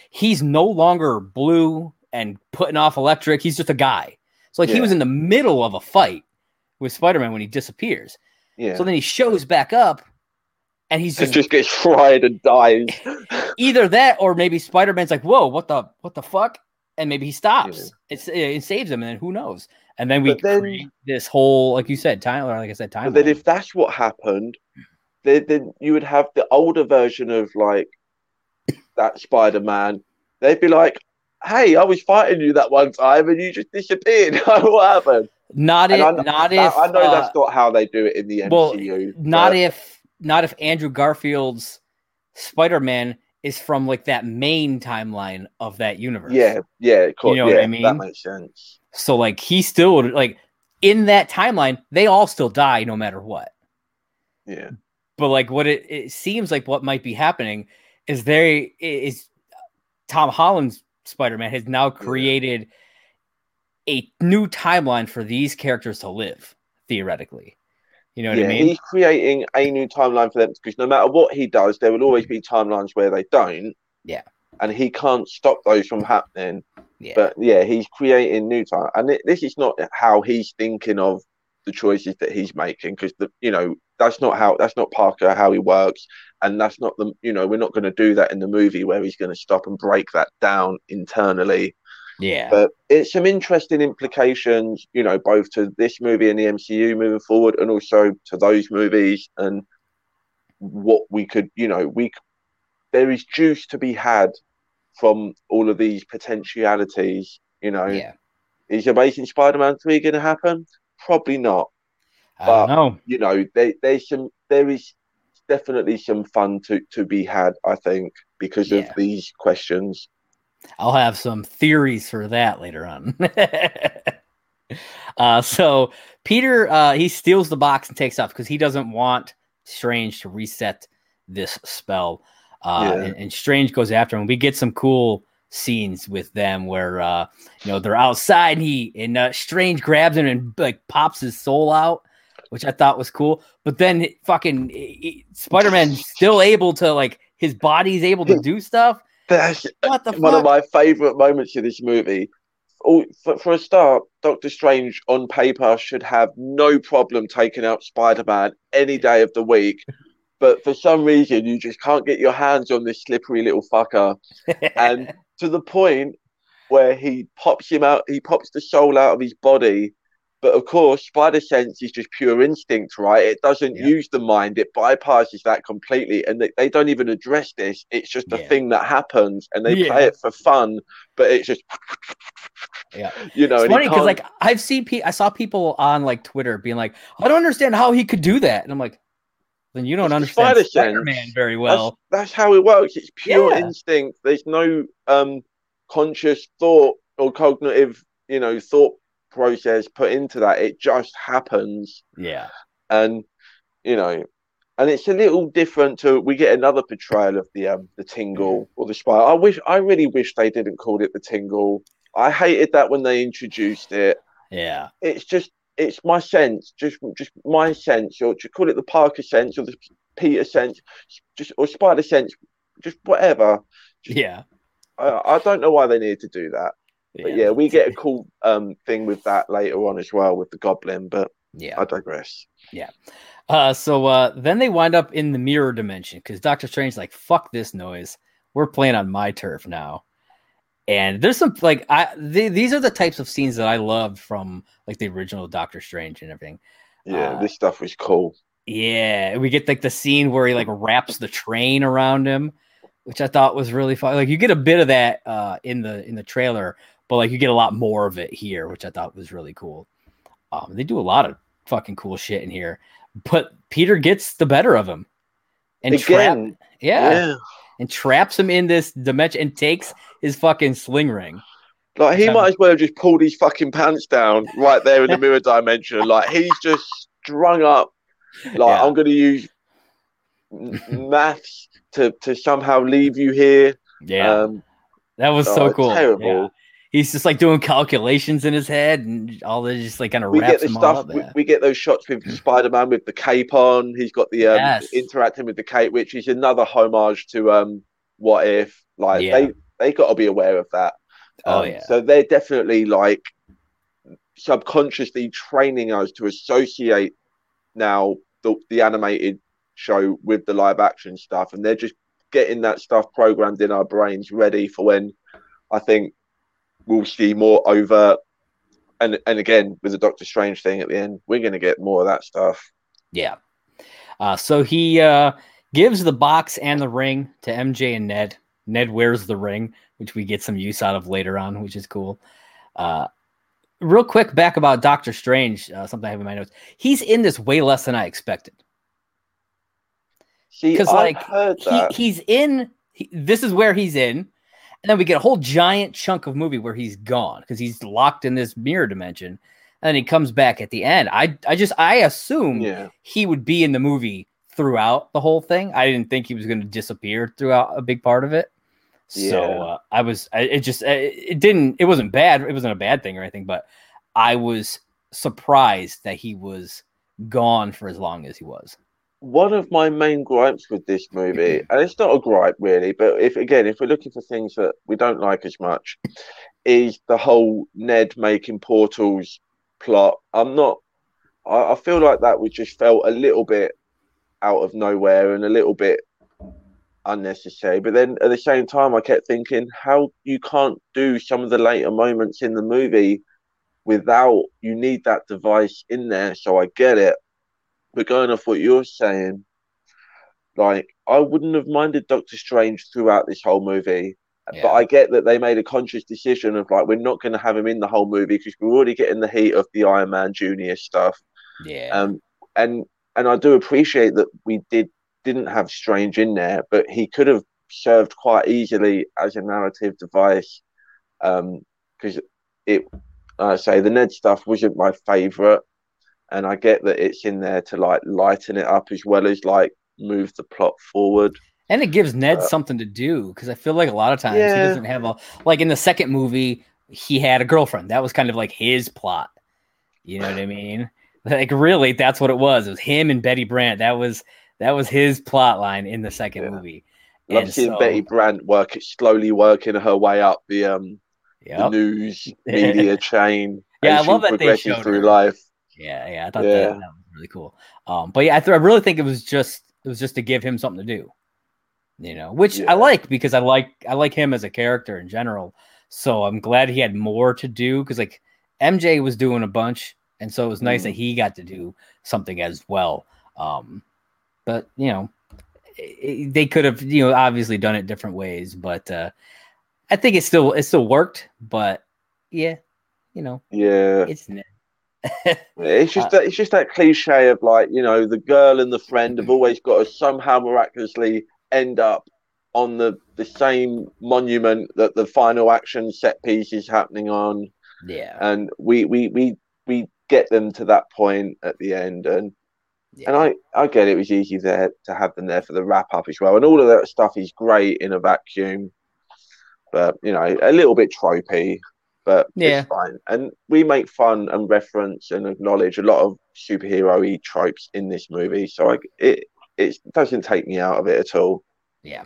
he's no longer blue and putting off electric. He's just a guy. So like yeah. he was in the middle of a fight with Spider-Man when he disappears. Yeah. So then he shows back up and he's just, just gets (laughs) fried and dies. (laughs) either that, or maybe Spider Man's like, "Whoa, what the what the fuck?" And maybe he stops. Yeah. It's it saves him, and then who knows? And then we then, create this whole, like you said, time. Like I said. But then, if that's what happened, then, then you would have the older version of like that Spider Man. They'd be like, "Hey, I was fighting you that one time, and you just disappeared. (laughs) what happened?" Not if, not if. I know uh, that's not how they do it in the MCU. Well, not if not if Andrew Garfield's Spider Man is from like that main timeline of that universe. Yeah, yeah, cool. You know yeah, what I mean? That makes sense. So like he still like in that timeline, they all still die no matter what. Yeah. But like what it, it seems like what might be happening is they is Tom Holland's Spider-Man has now created yeah. a new timeline for these characters to live, theoretically. You know what yeah, I mean? He's creating a new timeline for them because no matter what he does, there will always be timelines where they don't. Yeah. And he can't stop those from happening. Yeah. But yeah, he's creating new time, and it, this is not how he's thinking of the choices that he's making because the you know that's not how that's not Parker how he works, and that's not the you know we're not going to do that in the movie where he's going to stop and break that down internally. Yeah. But it's some interesting implications, you know, both to this movie and the MCU moving forward, and also to those movies and what we could, you know, we there is juice to be had from all of these potentialities. You know, yeah. is Amazing Spider-Man three going to happen? Probably not. But- know. You know, there, there's some, there is definitely some fun to to be had. I think because Yeah. of these questions. I'll have some theories for that later on. (laughs) uh, so Peter, uh, he steals the box and takes off because he doesn't want Strange to reset this spell. Uh, Yeah. and, and Strange goes after him. We get some cool scenes with them where uh, you know they're outside and he and uh, Strange grabs him and like pops his soul out, which I thought was cool. But then fucking Spider Man's still able to like his body's able to (laughs) do stuff. That's What the one of my favorite moments of this movie. Oh, for, for a start, Doctor Strange on paper should have no problem taking out Spider Man any day of the week. But for some reason, you just can't get your hands on this slippery little fucker. (laughs) And to the point where he pops him out, he pops the soul out of his body. But of course, spider sense is just pure instinct, right? It doesn't Yeah. use the mind, it bypasses that completely. And they, they don't even address this. It's just a Yeah. thing that happens and they Yeah. play it for fun, but it's just, (laughs) Yeah. (laughs) you know, it's funny because like I've seen pe- I saw people on like Twitter being like, I don't understand how he could do that, and I'm like, then you don't It's understand spider. Spider-Man very well. that's, that's how it works. It's pure Yeah. instinct. There's no um conscious thought or cognitive, you know, thought process put into that. It just happens. Yeah, and you know and it's a little different to we get another portrayal of the um the tingle or the spy i wish i really wish they didn't call it the tingle i hated that when they introduced it yeah, it's just it's my sense just just my sense or to call it the parker sense or the peter sense just or spider sense just whatever yeah, i, I don't know why they needed to do that but yeah we get a cool um thing with that later on as well with the goblin but yeah. i digress Yeah. Uh, so uh, then they wind up in the mirror dimension because Doctor Strange's like, "Fuck this noise. We're playing on my turf now." And there's some like I th- these are the types of scenes that I loved from like the original Doctor Strange and everything. yeah Uh, this stuff was cool Yeah, we get like the scene where he like wraps the train around him, which I thought was really fun. Like you get a bit of that uh in the in the trailer, but like you get a lot more of it here, which I thought was really cool. Um, they do a lot of fucking cool shit in here, but Peter gets the better of him and trap, again yeah, yeah. And traps him in this dimension and takes his fucking sling ring. Like he might as well have just pulled his fucking pants down right there in the mirror dimension. Like he's just strung up. Like Yeah. I'm going to use maths to to somehow leave you here. Yeah, Um, that was oh, so it's cool. Terrible. He's just like doing calculations in his head and all this just like kind of We wraps him stuff. up. We, we get those shots with (clears throat) Spider Man with the cape on. He's got the um, Yes. interacting with the cape, which is another homage to um, What If. Like Yeah. they they got to be aware of that. Oh, Um, yeah. So they're definitely like subconsciously training us to associate now the, the animated show with the live action stuff, and they're just getting that stuff programmed in our brains, ready for when I think we'll see more over. And and again with the Doctor Strange thing at the end, we're going to get more of that stuff. Yeah. Uh, so he uh, gives the box and the ring to MJ and Ned. Ned wears the ring, which we get some use out of later on, which is cool. Uh, real quick, back about Doctor Strange, uh, something I have in my notes. He's in this way less than I expected. Because like heard he, he's in. He, this is where he's in, and then we get a whole giant chunk of movie where he's gone because he's locked in this mirror dimension, and then he comes back at the end. I I just I assumed yeah, he would be in the movie throughout the whole thing. I didn't think he was going to disappear throughout a big part of it. So Yeah. uh, I was, I, it just, it it didn't, it wasn't bad. It wasn't a bad thing or anything, but I was surprised that he was gone for as long as he was. One of my main gripes with this movie, mm-hmm. and it's not a gripe really, but if again, if we're looking for things that we don't like as much, is the whole Ned making portals plot. I'm not. I, I feel like that was just felt a little bit out of nowhere and a little bit unnecessary. But then at the same time, I kept thinking how you can't do some of the later moments in the movie without you need that device in there. So I get it. But going off what you're saying, like I wouldn't have minded Doctor Strange throughout this whole movie. Yeah. But I get that they made a conscious decision of like we're not going to have him in the whole movie because we're already getting the heat of the Iron Man Junior stuff. Yeah. Um, and and I do appreciate that we did didn't have Strange in there, but he could have served quite easily as a narrative device. Um. Because it, I say, the Ned stuff wasn't my favorite, and I get that it's in there to like lighten it up as well as like move the plot forward. And it gives Ned uh, something to do because I feel like a lot of times yeah. he doesn't have a like in the second movie he had a girlfriend. That was kind of like his plot. You know what I mean? (laughs) Like really, that's what it was. It was him and Betty Brant. That was that was his plot line in the second yeah. movie. Love and seeing so, Betty Brant work slowly working her way up the um yep. the news (laughs) media chain. Yeah, I love that they showed through her. life. Yeah, yeah, I thought yeah. That, that, was really cool. Um, but yeah, I, th- I really think it was just it was just to give him something to do, you know, which yeah. I like because I like I like him as a character in general. So I'm glad he had more to do because like MJ was doing a bunch, and so it was nice mm. that he got to do something as well. Um, but you know, it, they could have you know obviously done it different ways, but uh, I think it still it still worked. But yeah, you know, yeah, it's. It's just that it's just that cliche of like you know the girl and the friend have always got to somehow miraculously end up on the the same monument that the final action set piece is happening on. Yeah, and we we we we get them to that point at the end, and yeah. And I, I get it was easy there to have them there for the wrap up as well. And all of that stuff is great in a vacuum, but you know, a little bit tropey, but yeah. it's fine. And we make fun and reference and acknowledge a lot of superhero tropes in this movie. So I, it it doesn't take me out of it at all. Yeah.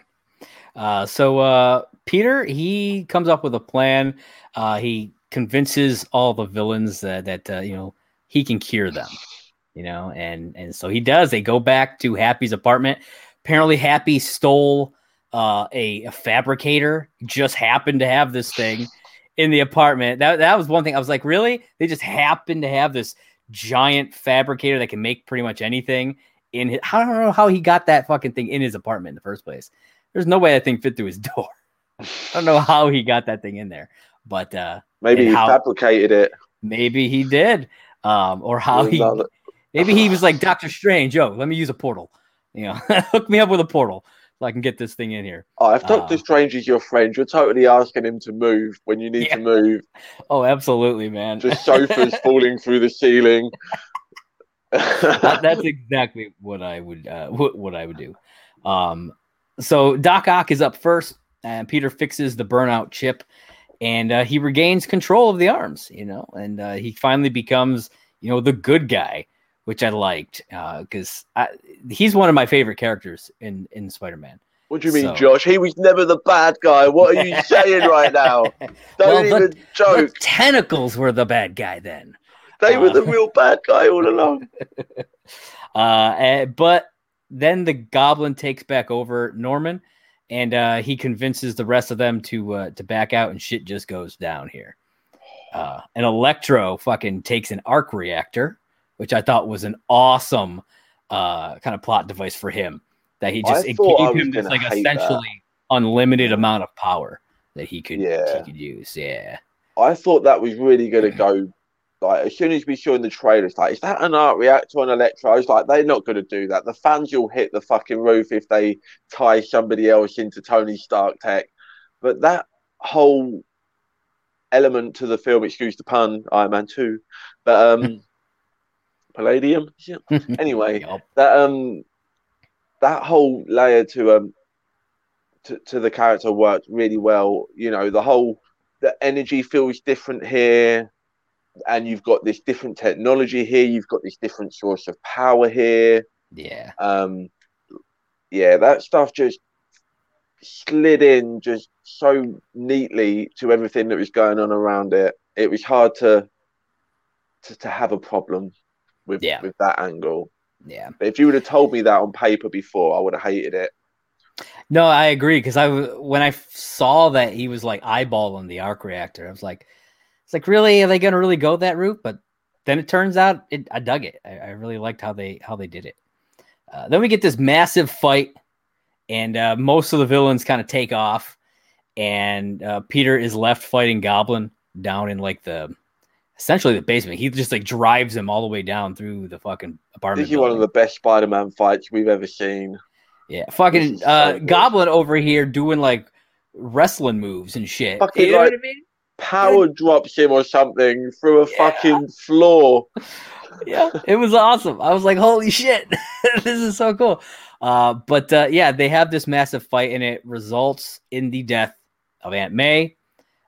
Uh, so uh, Peter, he comes up with a plan. Uh, he convinces all the villains that, that uh, you know he can cure them you know, and and so he does. They go back to Happy's apartment. Apparently, Happy stole uh, a, a fabricator. Just happened to have this thing in the apartment. That that was one thing. I was like, really? They just happen to have this giant fabricator that can make pretty much anything in his. I don't know how he got that fucking thing in his apartment in the first place. There's no way that thing fit through his (laughs) door. I don't know how he got that thing in there, but uh, maybe he how, fabricated it. Maybe he did, um, or how he Maybe he was like Doctor Strange. Yo, let me use a portal. You know, (laughs) hook me up with a portal so I can get this thing in here. Oh, if Doctor uh, Strange is your friend, you're totally asking him to move when you need yeah. to move. (laughs) Oh, absolutely, man. Just sofas (laughs) falling through the ceiling. that, (laughs) that's exactly what I would uh, what, what I would do. Um, so Doc Ock is up first, and Peter fixes the burnout chip, and uh, he regains control of the arms. You know, and uh, he finally becomes you know the good guy which I liked because uh, he's one of my favorite characters in in Spider Man. What do you mean, so. Josh? He was never the bad guy. What are you (laughs) saying right now? (laughs) Don't well, even the, joke. The tentacles were the bad guy then. They uh, were the uh, real bad guy all along. (laughs) uh, eh, but then the Goblin takes back over Norman, and uh, he convinces the rest of them to uh, to back out, and shit just goes down here. Uh, and Electro fucking takes an arc reactor which I thought was an awesome uh, kind of plot device for him. That he just it gave him this like essentially that. unlimited amount of power that he could yeah. he could use. Yeah, I thought that was really going to go. Like as soon as we saw in the trailers, like is that an arc reactor on Electro? I was like, they're not going to do that. The fans will hit the fucking roof if they tie somebody else into Tony Stark tech. But that whole element to the film, excuse the pun, Iron Man two, but um, palladium. (laughs) anyway, yep. that um that whole layer to um to, to the character worked really well. You know, the whole the energy feels different here, and you've got this different technology here. You've got this different source of power here. Yeah. Um. Yeah, that stuff just slid in just so neatly to everything that was going on around it. It was hard to to, to have a problem with yeah. with that angle. Yeah. But if you would have told me that on paper before, I would have hated it. No, I agree because I when I saw that he was like eyeballing the arc reactor, I was like, it's like really are they going to really go that route? But then it turns out it, I dug it. I, I, really liked how they how they did it. Uh, then we get this massive fight, and uh, most of the villains kind of take off, and uh, Peter is left fighting Goblin down in like the essentially the basement. He just like drives him all the way down through the fucking apartment. This is one of the best Spider-Man fights we've ever seen. Yeah, fucking so uh, Goblin over here doing like wrestling moves and shit. Fucking, you know like, what I mean? Power drops him or something through a yeah. fucking floor. (laughs) yeah, it was awesome. I was like, holy shit, (laughs) this is so cool. Uh, but uh, yeah, they have this massive fight, and it results in the death of Aunt May.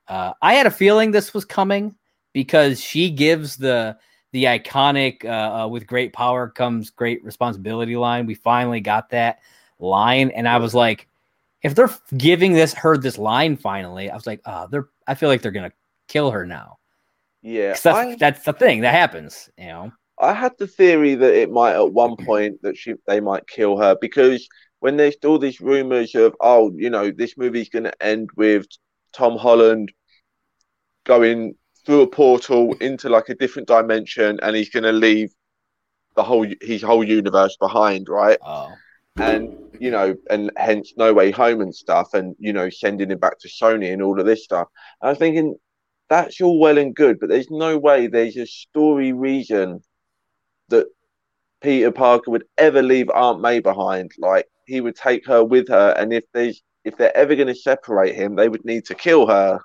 Uh, I had a feeling this was coming because she gives the the iconic uh, uh, "with great power comes great responsibility" line. We finally got that line, and I was like, if they're giving this her this line finally, I was like, oh, they're. I feel like they're gonna kill her now. Yeah, that's, I, that's the thing that happens. You know, I had the theory that it might at one point that she they might kill her because when there's all these rumors of oh, you know, this movie's gonna end with Tom Holland going through a portal into like a different dimension, and he's going to leave the whole his whole universe behind, right? Oh. And you know, and hence No Way Home and stuff, and you know, sending him back to Sony and all of this stuff. I was thinking that's all well and good, but there's no way there's a story reason that Peter Parker would ever leave Aunt May behind. Like he would take her with her, and if there's if they're ever going to separate him, they would need to kill her.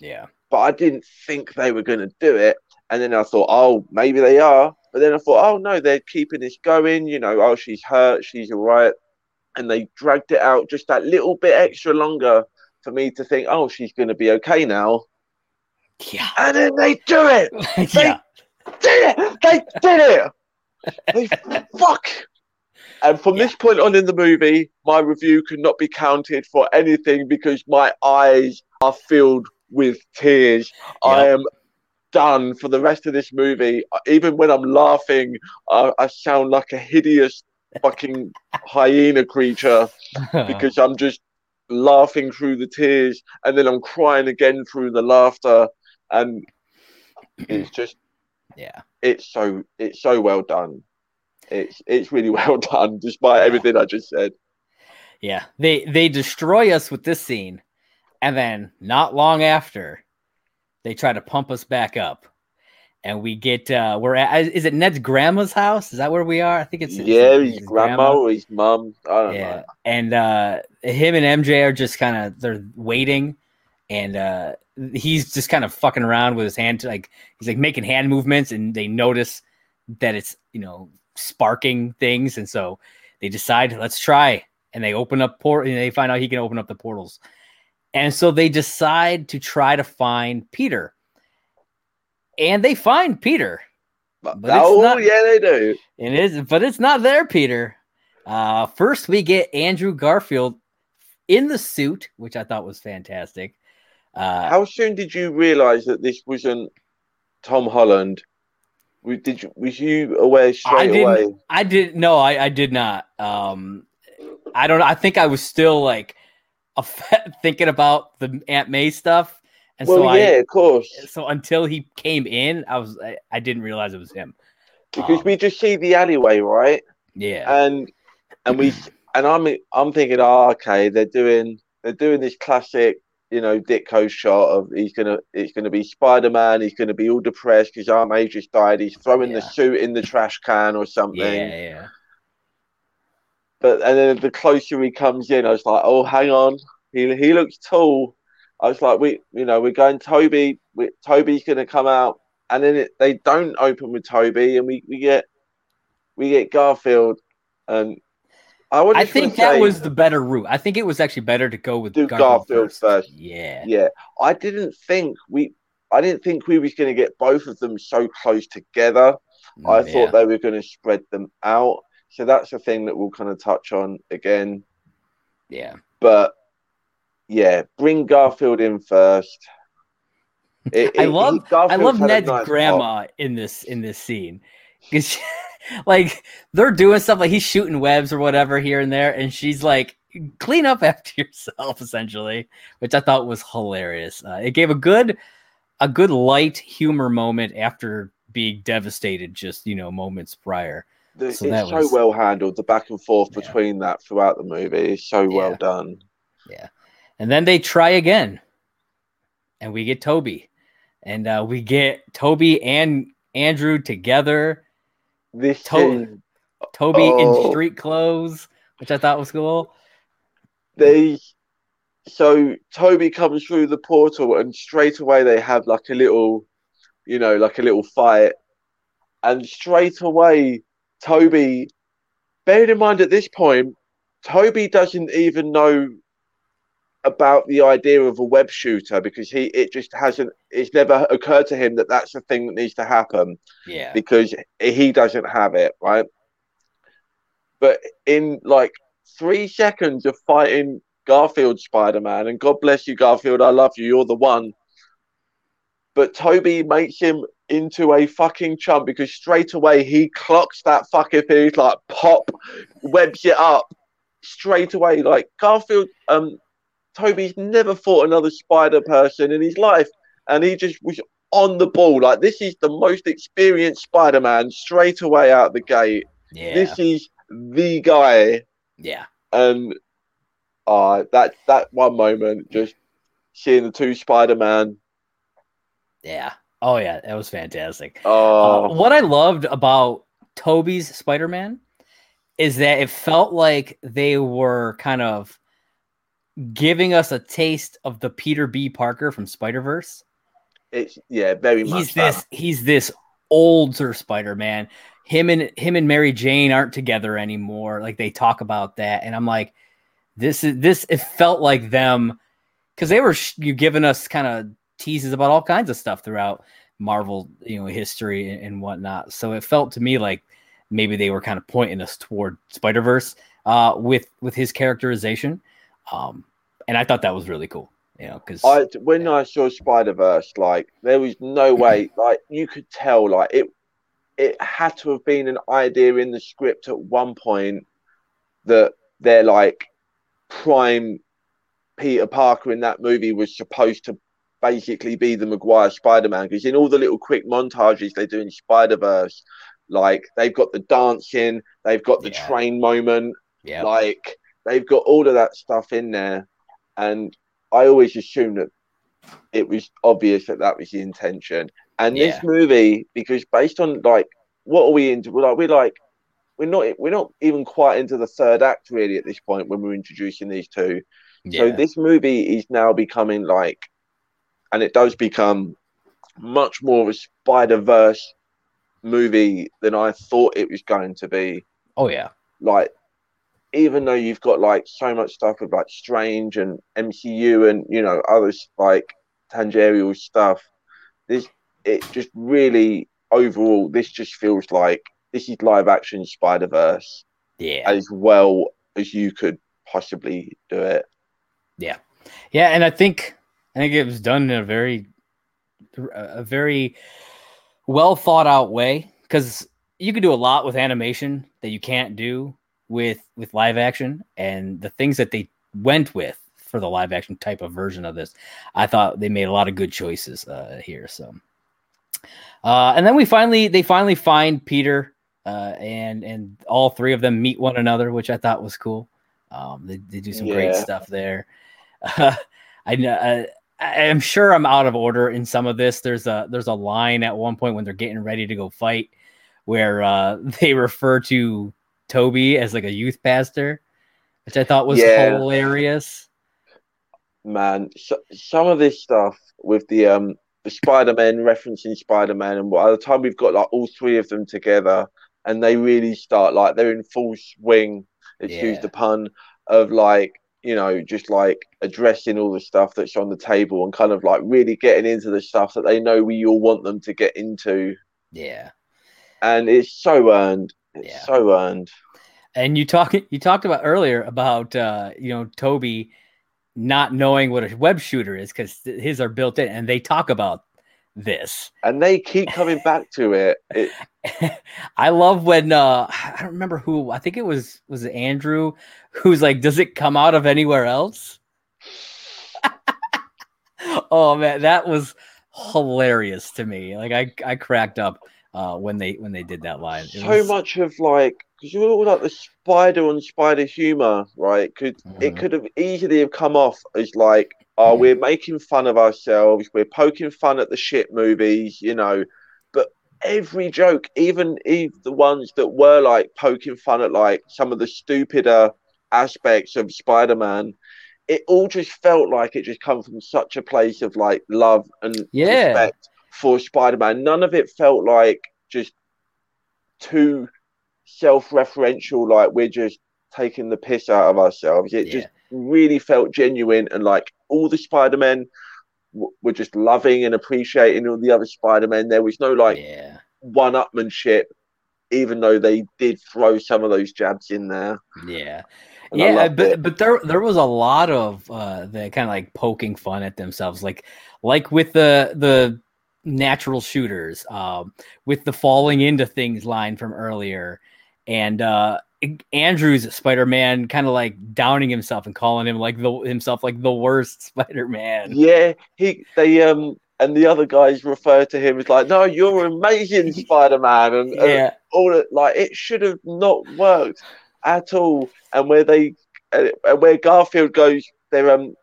Yeah but I didn't think they were going to do it. And then I thought, oh, maybe they are. But then I thought, oh no, they're keeping this going. You know, oh, she's hurt, she's all right. And they dragged it out just that little bit extra longer for me to think, oh, she's going to be okay now. Yeah. And then they do it. (laughs) yeah. They did it. They did it. they (laughs) fuck. And from yeah. this point on in the movie, my review could not be counted for anything because my eyes are filled with tears. I am done for the rest of this movie. Even when I'm laughing, I, I sound like a hideous fucking hyena creature (laughs) because I'm just laughing through the tears and then I'm crying again through the laughter. And it's (clears throat) just yeah. it's so it's so well done. It's it's really (laughs) well done despite yeah. everything I just said. Yeah. They they destroy us with this scene and then not long after, they try to pump us back up. And we get uh we're at is it Ned's grandma's house? Is that where we are? I think it's yeah, his, his grandma, or his mom. I don't yeah. know. And uh him and MJ are just kind of they're waiting and uh he's just kind of fucking around with his hand like he's like making hand movements and they notice that it's you know sparking things and so they decide let's try and they open up port and they find out he can open up the portals and so they decide to try to find Peter. And they find Peter. But oh, not, yeah, they do. It is, but it's not there, Peter. Uh, first, we get Andrew Garfield in the suit, which I thought was fantastic. Uh, How soon did you realize that this wasn't Tom Holland? Did you, was you aware straight I didn't, away? I didn't. No, I, I did not. Um, I don't. I think I was still like (laughs) thinking about the Aunt May stuff. And well, so yeah, I, of course. So until he came in, I was I, I didn't realize it was him because um, we just see the alleyway, right? Yeah, and and we (clears throat) and I'm I'm thinking, oh, okay, they're doing they're doing this classic, you know, Ditko shot of he's gonna it's gonna be Spider Man, he's gonna be all depressed because Aunt May just died, he's throwing yeah. the suit in the trash can or something. Yeah, yeah. But and then the closer he comes in, I was like, oh, hang on, he he looks tall. I was like, we, you know, we're going Tobey. We, Tobey's going to come out, and then it, they don't open with Tobey, and we, we get we get Garfield, and I, I think that say, was the better route. I think it was actually better to go with Garfield, Garfield first. first. Yeah, yeah. I didn't think we, I didn't think we was going to get both of them so close together. Mm, I yeah. thought they were going to spread them out. So that's the thing that we'll kind of touch on again. Yeah. But yeah, bring Garfield in first. (laughs) It, I love he, I love Ned's nice grandma pop. in this in this scene because (laughs) like they're doing stuff like he's shooting webs or whatever here and there, and she's like clean up (laughs) after yourself, essentially, which I thought was hilarious. Uh, it gave a good, a good light humor moment after being devastated just you know moments prior. The, so it's so was, well handled. The back and forth yeah. between that throughout the movie is so yeah. well done. Yeah, and then they try again, and we get Tobey, and uh, we get Tobey and Andrew together. This to- Tobey oh. in street clothes, which I thought was cool. They so Tobey comes through the portal, and straight away they have like a little, you know, like a little fight, and straight away Tobey. Bearing in mind at this point, Tobey doesn't even know about the idea of a web shooter because he it just hasn't it's never occurred to him that that's the thing that needs to happen yeah because he doesn't have it right but in like three seconds of fighting garfield spider-man and god bless you garfield i love you you're the one but tobey makes him into a fucking chump because straight away he clocks that fucking thing he's like pop webs it up straight away like garfield um Tobey's never fought another spider person in his life, and he just was on the ball. Like this is the most experienced Spider-Man straight away out the gate. Yeah. This is the guy. Yeah. And uh that that one moment, just seeing the two Spider-Man. Yeah. Oh yeah, that was fantastic. Oh. Uh, what I loved about Tobey's Spider-Man is that it felt like they were kind of giving us a taste of the Peter B. Parker from Spider Verse. Yeah, very much. He's this. He's this older Spider Man. Him and him and Mary Jane aren't together anymore. Like they talk about that, and I'm like, this is this. It felt like them because they were you giving us kind of teases about all kinds of stuff throughout Marvel, you know, history and, and whatnot. So it felt to me like maybe they were kind of pointing us toward Spider Verse uh, with with his characterization. Um, and I thought that was really cool, you know, because when yeah. I saw Spider Verse, like there was no way, like you could tell, like it it had to have been an idea in the script at one point that they're like prime Peter Parker in that movie was supposed to basically be the Maguire Spider Man because in all the little quick montages they do in Spider Verse, like they've got the dancing, they've got the yeah. train moment, yeah, like they've got all of that stuff in there, and I always assumed that it was obvious that that was the intention. And yeah. this movie, because based on like what are we into? We're like we're like we're not we're not even quite into the third act really at this point when we're introducing these two. Yeah. So this movie is now becoming like, and it does become much more of a Spider Verse movie than I thought it was going to be. Oh yeah, like even though you've got like so much stuff with like Strange and MCU and you know others like tangential stuff, this it just really overall this just feels like this is live action Spider Verse, yeah, as well as you could possibly do it. Yeah, yeah, and I think I think it was done in a very a very well thought out way because you can do a lot with animation that you can't do with with live action and the things that they went with for the live action type of version of this, I thought they made a lot of good choices uh, here. So, uh, and then we finally they finally find Peter, uh, and and all three of them meet one another, which I thought was cool. Um, they, they do some yeah. great stuff there. (laughs) I know. I am sure I'm out of order in some of this. There's a there's a line at one point when they're getting ready to go fight where uh, (laughs) they refer to Tobey as like a youth pastor, which I thought was yeah. hilarious. Man, so, some of this stuff with the um the Spider Man referencing Spider Man, and by the time we've got like all three of them together, and they really start like they're in full swing. Excuse yeah. the pun of like you know just like addressing all the stuff that's on the table and kind of like really getting into the stuff that they know we all want them to get into. Yeah, and it's so earned. It's yeah. so earned. And you talk you talked about earlier about uh, you know Tobey not knowing what a web shooter is because his are built in, and they talk about this. And they keep coming back to it. it (laughs) I love when uh I don't remember who I think it was was it Andrew who's like, does it come out of anywhere else? (laughs) oh man, that was hilarious to me. Like I I cracked up uh when they when they did that line. It so was- much of like because you're all like the spider on spider humor, right? Could it Mhm. could have easily have come off as like, oh, Mhm. we're making fun of ourselves, we're poking fun at the shit movies, you know. But every joke, even even the ones that were like poking fun at like some of the stupider aspects of Spider-Man, it all just felt like it just come from such a place of like love and Yeah. respect for Spider-Man. None of it felt like just too self-referential, like we're just taking the piss out of ourselves. It Yeah. just really felt genuine, and like all the Spider-Men w- were just loving and appreciating all the other Spider-Men. There was no like yeah. one-upmanship, even though they did throw some of those jabs in there. Yeah. And yeah, but it. but there there was a lot of uh the kind of like poking fun at themselves like like with the the natural shooters um with the falling into things line from earlier and uh Andrew's Spider-Man kind of like downing himself and calling him like the himself like the worst (laughs) Spider-Man. Yeah, he they um and the other guys refer to him as like, no, you're amazing (laughs) Spider-Man, and, and all that like it should have not worked at all. And where they uh, where Garfield goes, they're um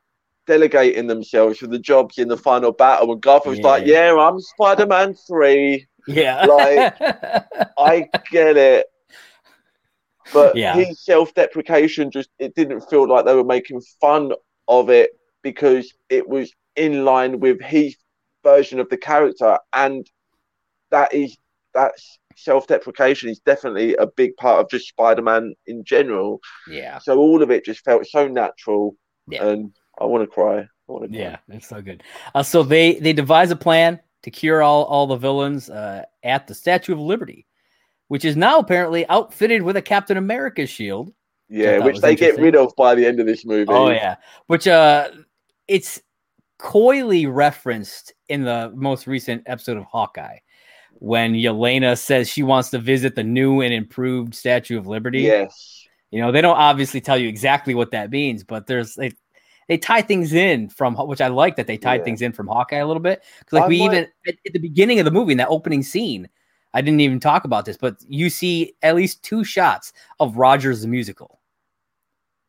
delegating themselves for the jobs in the final battle, and Garfield's like, Yeah. yeah, I'm Spider-Man three. Yeah. Like- (laughs) I get it. But Yeah. his self-deprecation just it didn't feel like they were making fun of it because it was in line with his version of the character and that is that's self-deprecation is definitely a big part of just Spider-Man in general. yeah. So all of it just felt so natural Yeah. and I want to cry. I want to cry. Yeah, it's so good. Uh, so they they devise a plan to cure all all the villains uh, at the Statue of Liberty, which is now apparently outfitted with a Captain America shield. Yeah, thought which they get rid of by the end of this movie. Oh yeah, which uh, it's coyly referenced in the most recent episode of Hawkeye when Yelena says she wants to visit the new and improved Statue of Liberty. Yes. You know, they don't obviously tell you exactly what that means, but there's they they tie things in from which I like that they tied Yeah. things in from Hawkeye a little bit because like I we might- even at, at the beginning of the movie in that opening scene, I didn't even talk about this, but you see at least two shots of Rogers the musical,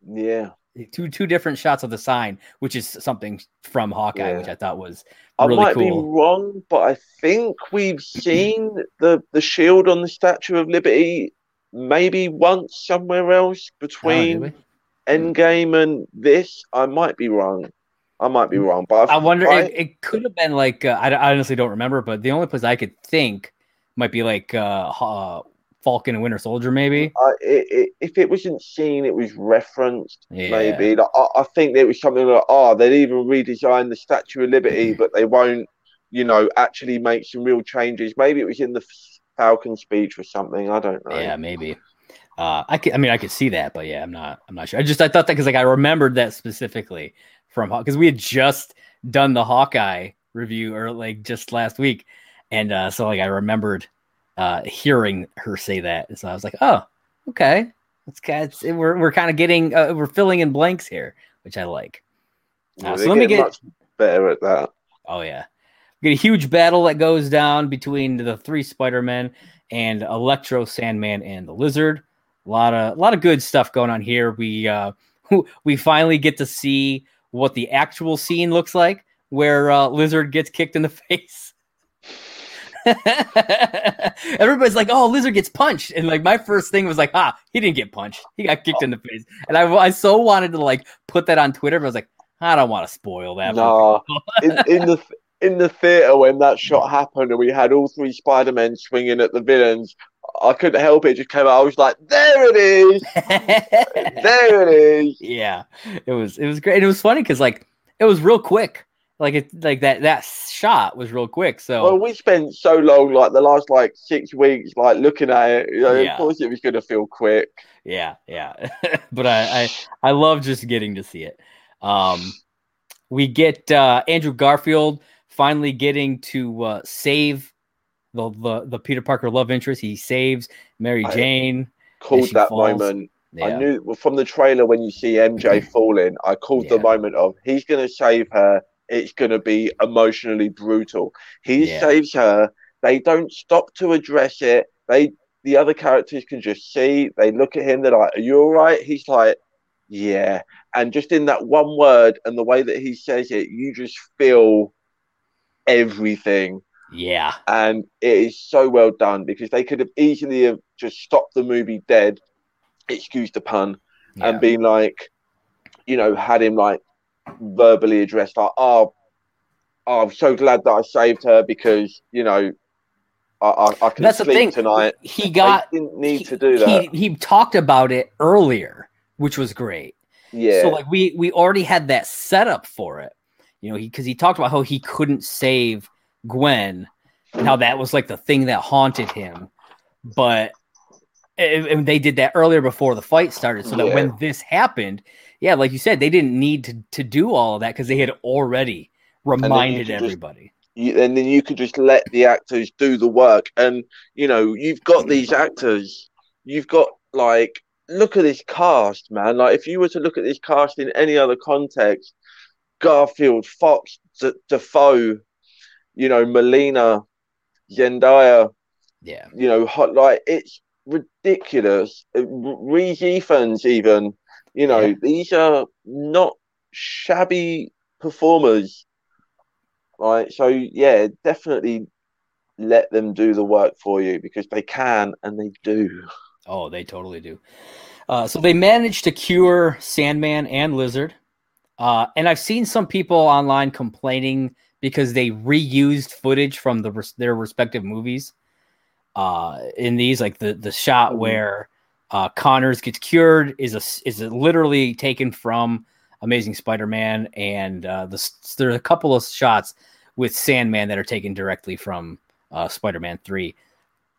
Yeah. two two different shots of the sign, which is something from Hawkeye, Yeah. which I thought was I really might be wrong, but I think we've seen the the shield on the Statue of Liberty maybe once somewhere else Oh, between we? Endgame and this. I might be wrong. I might be wrong, but I wonder. I- it, it could have been like uh, I, I honestly don't remember, but the only place I could think might be like uh, uh, Falcon and Winter Soldier, maybe. It, it, if it wasn't seen, it was referenced. Yeah. Maybe like, I, I think there was something like, oh, they'd even redesign the Statue of Liberty, but they won't, you know, actually make some real changes. Maybe it was in the Falcon speech or something. I don't know. Yeah, maybe. Uh, I could, I mean, I could see that, but yeah, I'm not. I'm not sure. I just I thought that because like I remembered that specifically from because we had just done the Hawkeye review or like just last week, and uh, so like I remembered uh, hearing her say that, and so I was like, oh, okay, it's it's, we're we're kind of getting uh, we're filling in blanks here, which I like. Uh, so let me get- better at that. Oh yeah. We get a huge battle that goes down between the three Spider-Men and Electro, Sandman, and the Lizard. A lot of a lot of good stuff going on here. We uh (laughs) we finally get to see what the actual scene looks like where uh, Lizard gets kicked in the (laughs) face. (laughs) Everybody's like, "Oh, Lizard gets punched," and like my first thing was like, "Ah, he didn't get punched. He got kicked in the face." And I, I so wanted to like put that on Twitter, but I was like, "I don't want to spoil that." No, in, in the in the theater when that shot happened and we had all three Spider Men swinging at the villains, I couldn't help it. it. Just came out. I was like, "There it is! (laughs) There it is!" yeah, it was it was great. And it was funny because like it was real quick. Like it like that that shot was real quick. So Well, we spent so long, like the last like six weeks, like looking at it. You know, Yeah. Of course, it was going to feel quick. yeah, yeah. (laughs) but I, I I love just getting to see it. Um, we get uh, Andrew Garfield finally getting to uh, save the, the the Peter Parker love interest. He saves Mary I Jane. Called that falls. moment. Yeah. I knew well, from the trailer when you see MJ (clears throat) falling, I called the moment of he's going to save her. It's going to be emotionally brutal. He Yeah. saves her. They don't stop to address it. They the other characters can just see. They look at him. They're like, "Are you all right?" He's like, "Yeah." And just in that one word and the way that he says it, you just feel everything Yeah. and it is so well done because they could have easily have just stopped the movie dead, excuse the pun, yeah. and been like, you know, had him like verbally addressed like, oh, oh, I'm so glad that I saved her because you know, I I, I can That's the thing. tonight. he got they didn't need he- to do that. He, he talked about it earlier, which was great. yeah, So like we we already had that setup for it, you know, because he, talked about how he couldn't save Gwen, and how that was like the thing that haunted him. But and they did that earlier before the fight started, so that Yeah. when this happened, yeah, like you said, they didn't need to to do all of that because they had already reminded could just- everybody. you, and then you could just let the actors do the work. And you know, you've got these actors. You've got like, look at this cast, man. Like, if you were to look at this cast in any other context, Garfield, Foxx, D- Dafoe, you know, Molina, Zendaya, Yeah, you know, hot like it's ridiculous. Uh, Rhys Ifans, even, you know, Yeah. these are not shabby performers. Right, so yeah, definitely let them do the work for you because they can and they do. Oh, they totally do. Uh, so they managed to cure Sandman and Lizard. Uh, and I've seen some people online complaining because they reused footage from the res- their respective movies uh, in these, like the the shot Mhm. where uh, Connors gets cured is a is literally taken from Amazing Spider-Man, and uh, the, s- there are a couple of shots with Sandman that are taken directly from uh, Spider-Man Three.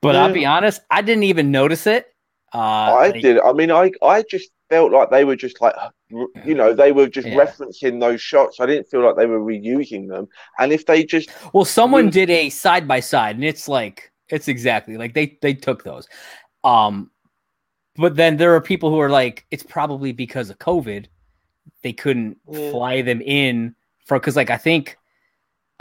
But I'll be honest, I didn't even notice it. Uh, I like- did. I mean, I I just felt like they were just like, you know, they were just Yeah. referencing those shots. I didn't feel like they were reusing them. And if they just Well, someone did a side by side, and it's like it's exactly like they they took those. Um, but then there are people who are like, it's probably because of COVID, they couldn't Yeah. fly them in for because like I think,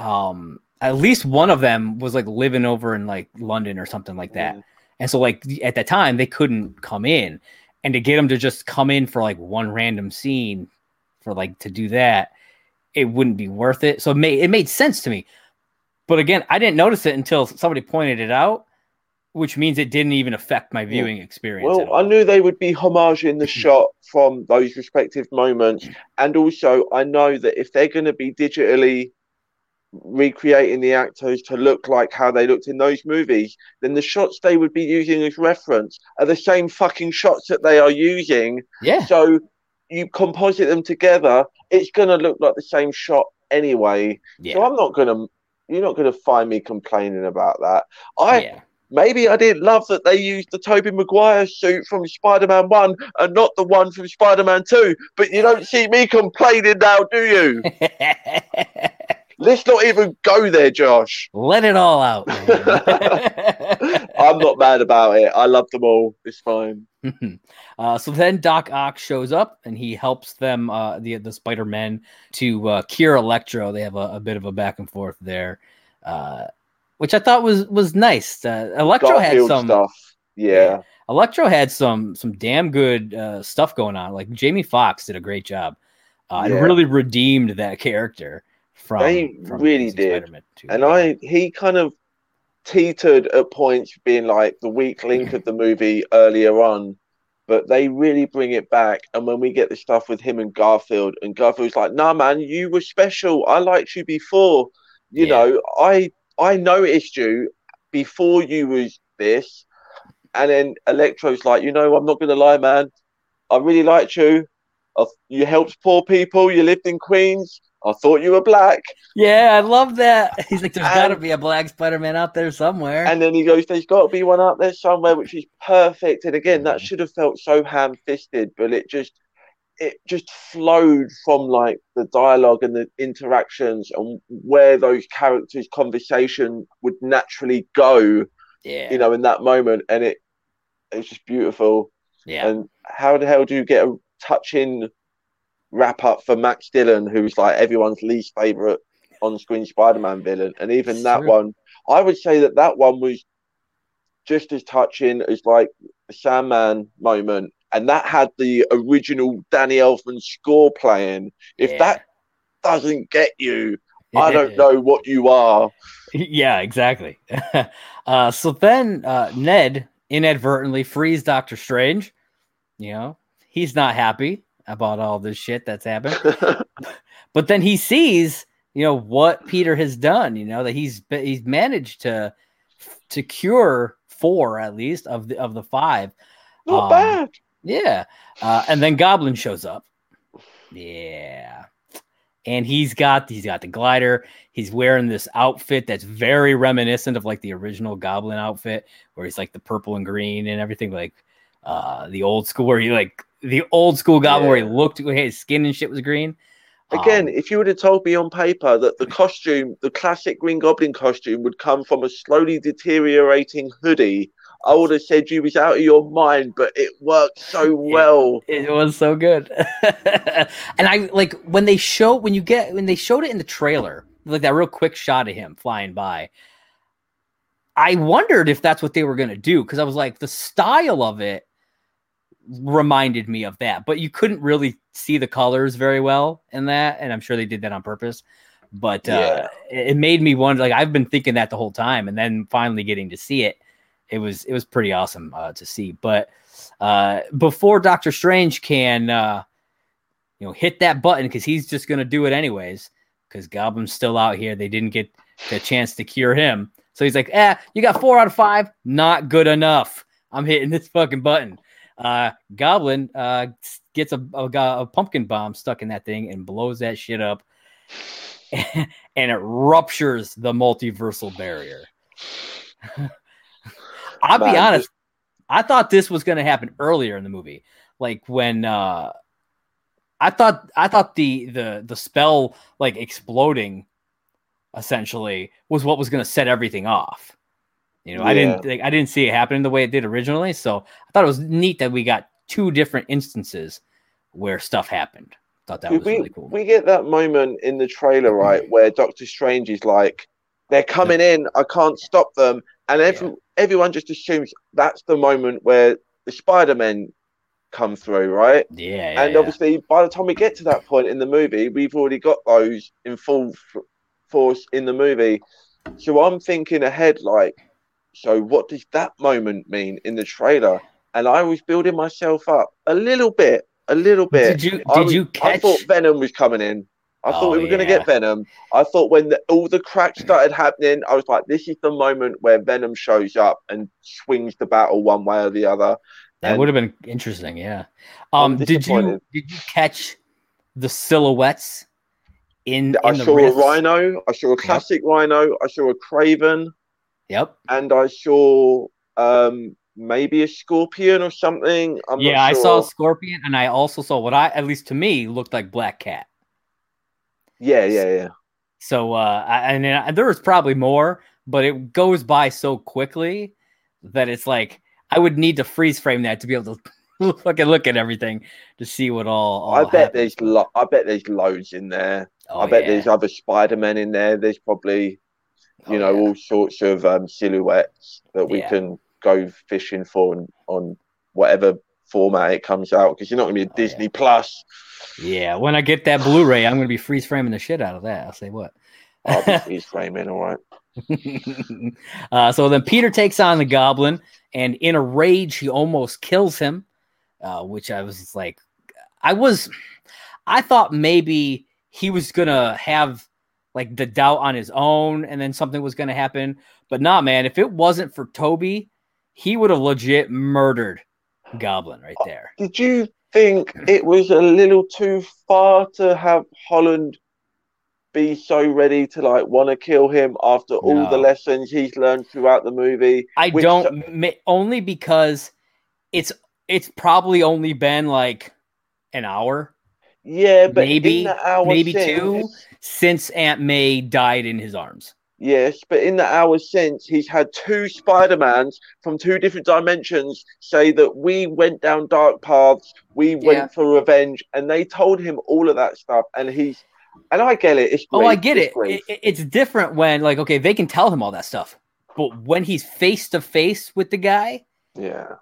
um, at least one of them was like living over in like London or something like that, Yeah. and so like at the time they couldn't come in, and to get them to just come in for like one random scene, for like to do that, it wouldn't be worth it. So it made it made sense to me. But again, I didn't notice it until somebody pointed it out, which means it didn't even affect my viewing experience. Well, I knew they would be homaging the (laughs) shot from those respective moments, and also I know that if they're going to be digitally recreating the actors to look like how they looked in those movies, then the shots they would be using as reference are the same fucking shots that they are using. yeah, So you composite them together, it's going to look like the same shot anyway. yeah, So I'm not going to. You're not going to find me complaining about that. I yeah. Maybe I didn't love that they used the Tobey Maguire suit from Spider-Man 1 and not the one from Spider-Man 2. But you don't see me complaining now, do you? (laughs) Let's not even go there, Josh. Let it all out. (laughs) I'm not mad about it. I love them all. It's fine. (laughs) uh, so then Doc Ock shows up and he helps them, uh, the the Spider Men, to uh, cure Electro. They have a, a bit of a back and forth there, uh, which I thought was was nice. Uh, Electro had some stuff. Yeah. Electro had some some damn good uh, stuff going on. Like Jamie Foxx did a great job uh, Yeah. and really redeemed that character from. They from really did. Spider-Man 2. And Yeah. I he kind of teetered at points being like the weak link of the movie earlier on, but they really bring it back. And when we get the stuff with him and Garfield, and Garfield's like, "Nah, man, you were special. I liked you before. You Yeah. know, I I noticed you before you was this." And then Electro's like, "You know, I'm not gonna lie, man. I really liked you. I, you helped poor people. You lived in Queens. I thought you were black." yeah, I love that. (laughs) He's like, there's got to be a black Spider-Man out there somewhere. And then he goes, There's got to be one out there somewhere, which is perfect. And again, that Mhm. should have felt so ham fisted, but it just, it just flowed from like the dialogue and the interactions and where those characters' conversation would naturally go. Yeah. You know, in that moment, and it it's just beautiful. Yeah. And how the hell do you get a touching wrap up for Max Dillon, who's like everyone's least favorite on-screen Spider-Man villain, and even that true. one, I would say that that one was just as touching as like the Sandman moment, and that had the original Danny Elfman score playing. If Yeah. that doesn't get you, I (laughs) don't know what you are. yeah, exactly. (laughs) uh, so then uh, Ned inadvertently frees Doctor Strange. You know, he's not happy about all this shit that's happened. (laughs) but then he sees, you know, what Peter has done. You know that he's he's managed to to cure four at least of the of the five. Not Um, bad. Yeah. Uh, and then Goblin shows up. Yeah. And he's got he's got the glider. He's wearing this outfit that's very reminiscent of like the original Goblin outfit, where he's like the purple and green and everything, like uh the old school where he like the old school Goblin where he looked his skin and shit was green. Again, Um, if you would have told me on paper that the costume, the classic Green Goblin costume, would come from a slowly deteriorating hoodie, I would have said you was out of your mind. But it worked so (laughs) well. It was so good. (laughs) and I like when they show when you get when they showed it in the trailer, like that real quick shot of him flying by. I wondered if that's what they were gonna do because I was like, the style of it reminded me of that, but you couldn't really see the colors very well in that, and I'm sure they did that on purpose. But uh, it it made me wonder. Like I've been thinking that the whole time, and then finally getting to see it, it was it was pretty awesome uh, to see. But uh, before Doctor Strange can, uh, you know, hit that button because he's just gonna do it anyways. Because Goblin's still out here. They didn't get the chance to cure him, so he's like, "Eh, you got four out of five. Not good enough. I'm hitting this fucking button." Uh, Goblin uh, gets a, a, a pumpkin bomb stuck in that thing and blows that shit up, (laughs) and it ruptures the multiversal barrier. (laughs) I'll be honest. I thought this was going to happen earlier in the movie, like when uh, I thought I thought the the the spell like exploding essentially was what was going to set everything off. You know, I didn't like, I didn't see it happening the way it did originally, so I thought it was neat that we got two different instances where stuff happened. Thought that was we, really cool. we get that moment in the trailer, mm-hmm. right, where Doctor Strange is like, they're coming in, I can't stop them. And every, everyone just assumes that's the moment where the Spider Men come through, right? yeah, yeah, and yeah. obviously, by the time we get to that point in the movie, we've already got those in full f- force in the movie. So I'm thinking ahead, like, so what does that moment mean in the trailer? And I was building myself up a little bit, a little bit. Did you I did was- you I catch? thought Venom was coming in. I Oh, thought we were going to get Venom. I thought when the, all the cracks started happening, I was like, this is the moment where Venom shows up and swings the battle one way or the other. That and- would have been interesting, yeah. Um, did you did you catch the silhouettes in, I in the saw a Rhino, I saw a classic Rhino, I saw a Kraven, Yep. and I saw um, maybe a Scorpion or something. I'm yeah, not I saw a Scorpion, and I also saw what I, at least to me, looked like Black Cat. Yeah, yeah, yeah. So, uh, I, and then there was probably more, but it goes by so quickly that it's like I would need to freeze frame that to be able to (laughs) fucking look at everything to see what all. all I bet happened. there's lo- I bet there's loads in there. Oh, I bet yeah. there's other Spider Men in there. There's probably you Oh, know yeah. all sorts of um, silhouettes that we Yeah. can go fishing for on, on whatever format it comes out because you're not going to be a Oh, yeah. Disney Plus. Yeah, when I get that Blu-ray, I'm gonna be freeze framing the shit out of that. I'll say what. I'll be (laughs) freeze framing, all right. (laughs) uh, so then Peter takes on the goblin, and in a rage, he almost kills him. Uh, which I was like, I was, I thought maybe he was gonna have like the doubt on his own, and then something was gonna happen. But nah, man, if it wasn't for Tobey, he would have legit murdered Goblin right there. Did you think it was a little too far to have Holland be so ready to like want to kill him after all the lessons he's learned throughout the movie? I Which- don't only because it's it's probably only been like an hour, Yeah, but maybe hour maybe two since Aunt May died in his arms. Yes, but in the hours since, he's had two Spider-Mans from two different dimensions say that we went down dark paths, we went Yeah. for revenge, and they told him all of that stuff. And he's, and I get it. Oh, I get it. It- It's different when like okay, they can tell him all that stuff, but when he's face to face with the guy, Yeah,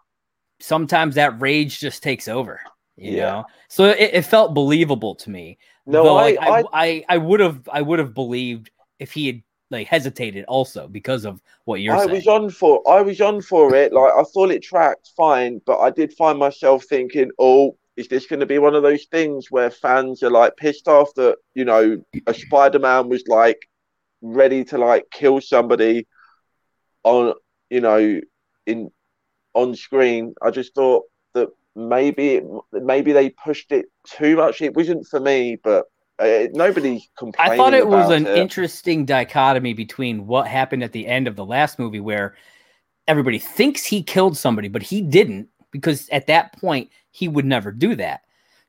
sometimes that rage just takes over. You Yeah. know, so it, it felt believable to me. No, Though, I, like, I, I, I, would have, I would have believed if he had like hesitated also because of what you're I saying. was on for, I was on for it. Like I thought it tracked fine, but I did find myself thinking, oh. Is this going to be one of those things where fans are like pissed off that you know a Spider-Man was like ready to like kill somebody on you know in on screen i just thought that maybe it, maybe they pushed it too much it wasn't for me but uh, nobody complained. I thought it was an it. interesting dichotomy between what happened at the end of the last movie, where everybody thinks he killed somebody, but he didn't, because at that point he would never do that.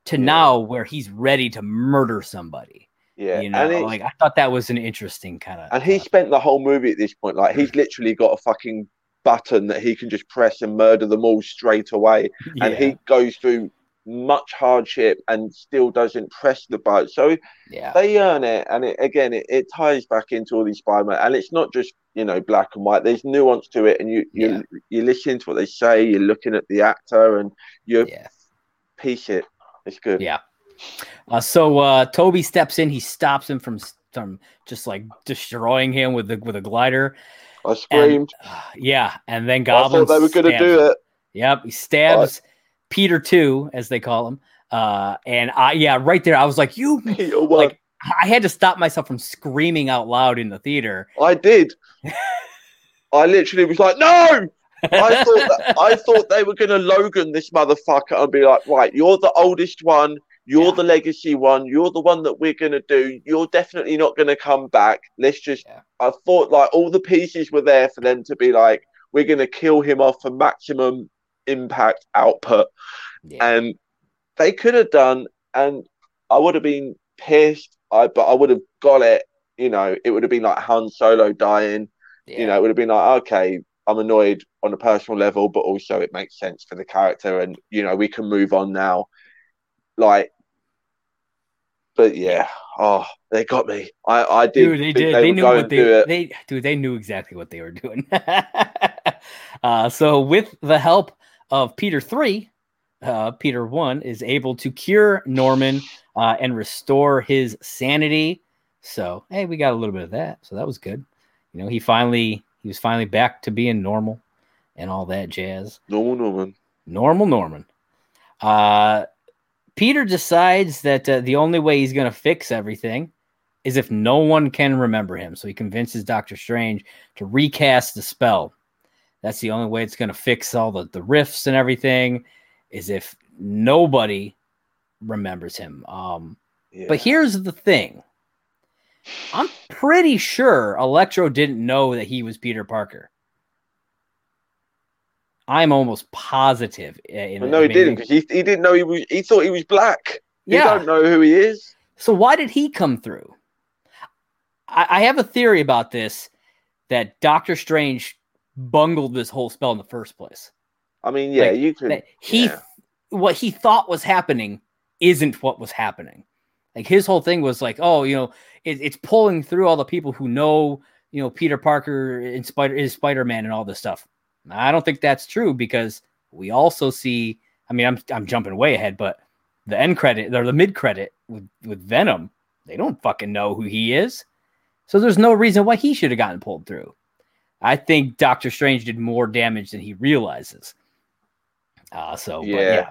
To Yeah. now, where he's ready to murder somebody, yeah you know, and, like I thought that was an interesting kind of. and he spent the whole movie at this point like he's literally got a fucking button that he can just press and murder them all straight away. And he goes through much hardship and still doesn't press the button. So yeah, they earn it. And it again it, it ties back into all these spider-man. And it's not just you know black and white. There's nuance to it. And you you Yeah. you listen to what they say. You're looking at the actor and you yeah. piece it. It's good. Yeah. Uh, so uh, Tobey steps in. He stops him from from just like destroying him with the with a glider. I screamed Uh, (sighs) yeah, and then i Goblin. thought they were going to do it Yep, he stabs Peter too, as they call him. Uh, and I yeah, right there, I was like, you. (laughs) Peter. Like, I had to stop myself from screaming out loud in the theater. i did (laughs) i literally was like no I thought that, I thought they were going to Logan this motherfucker and be like, right, you're the oldest one, you're Yeah. the legacy one, you're the one that we're going to do. You're definitely not going to come back. Let's just. Yeah. I thought like all the pieces were there for them to be like, we're going to kill him off for maximum impact output, Yeah. and they could have done, and I would have been pissed. I but I would have got it. You know, it would have been like Han Solo dying you know, it would have been like, okay, I'm annoyed on a personal level, but also it makes sense for the character, and you know, we can move on now. Like, but yeah, oh, they got me. I, I did. dude, they did. They, They, knew what they they dude. They knew exactly what they were doing. (laughs) uh, so with the help of Peter three, uh, Peter one is able to cure Norman uh, and restore his sanity. So hey, we got a little bit of that. So that was good. You know, he finally he was finally back to being normal and all that jazz. Normal Norman. Normal Norman. Uh, Peter decides that uh, the only way he's going to fix everything is if no one can remember him. So he convinces Doctor Strange to recast the spell. That's the only way it's going to fix all the, the rifts and everything, is if nobody remembers him. Um, Yeah. but here's the thing I'm pretty sure Electro didn't know that he was Peter Parker. I'm almost positive. uh, in- Well, no, he didn't he, he didn't know he was. He thought he was black. You Yeah. don't know who he is. So why did he come through? I, I have a theory about this that Doctor Strange bungled this whole spell in the first place. I mean, yeah, Like, you could. He yeah. what he thought was happening isn't what was happening. Like his whole thing was like, oh, you know, it, it's pulling through all the people who know, you know, Peter Parker and Spider is Spider Man and all this stuff. I don't think that's true because we also see. I mean, I'm I'm jumping way ahead, but the end credit or the mid credit with with Venom, they don't fucking know who he is, so there's no reason why he should have gotten pulled through. I think Doctor Strange did more damage than he realizes. Uh, so but Yeah. yeah.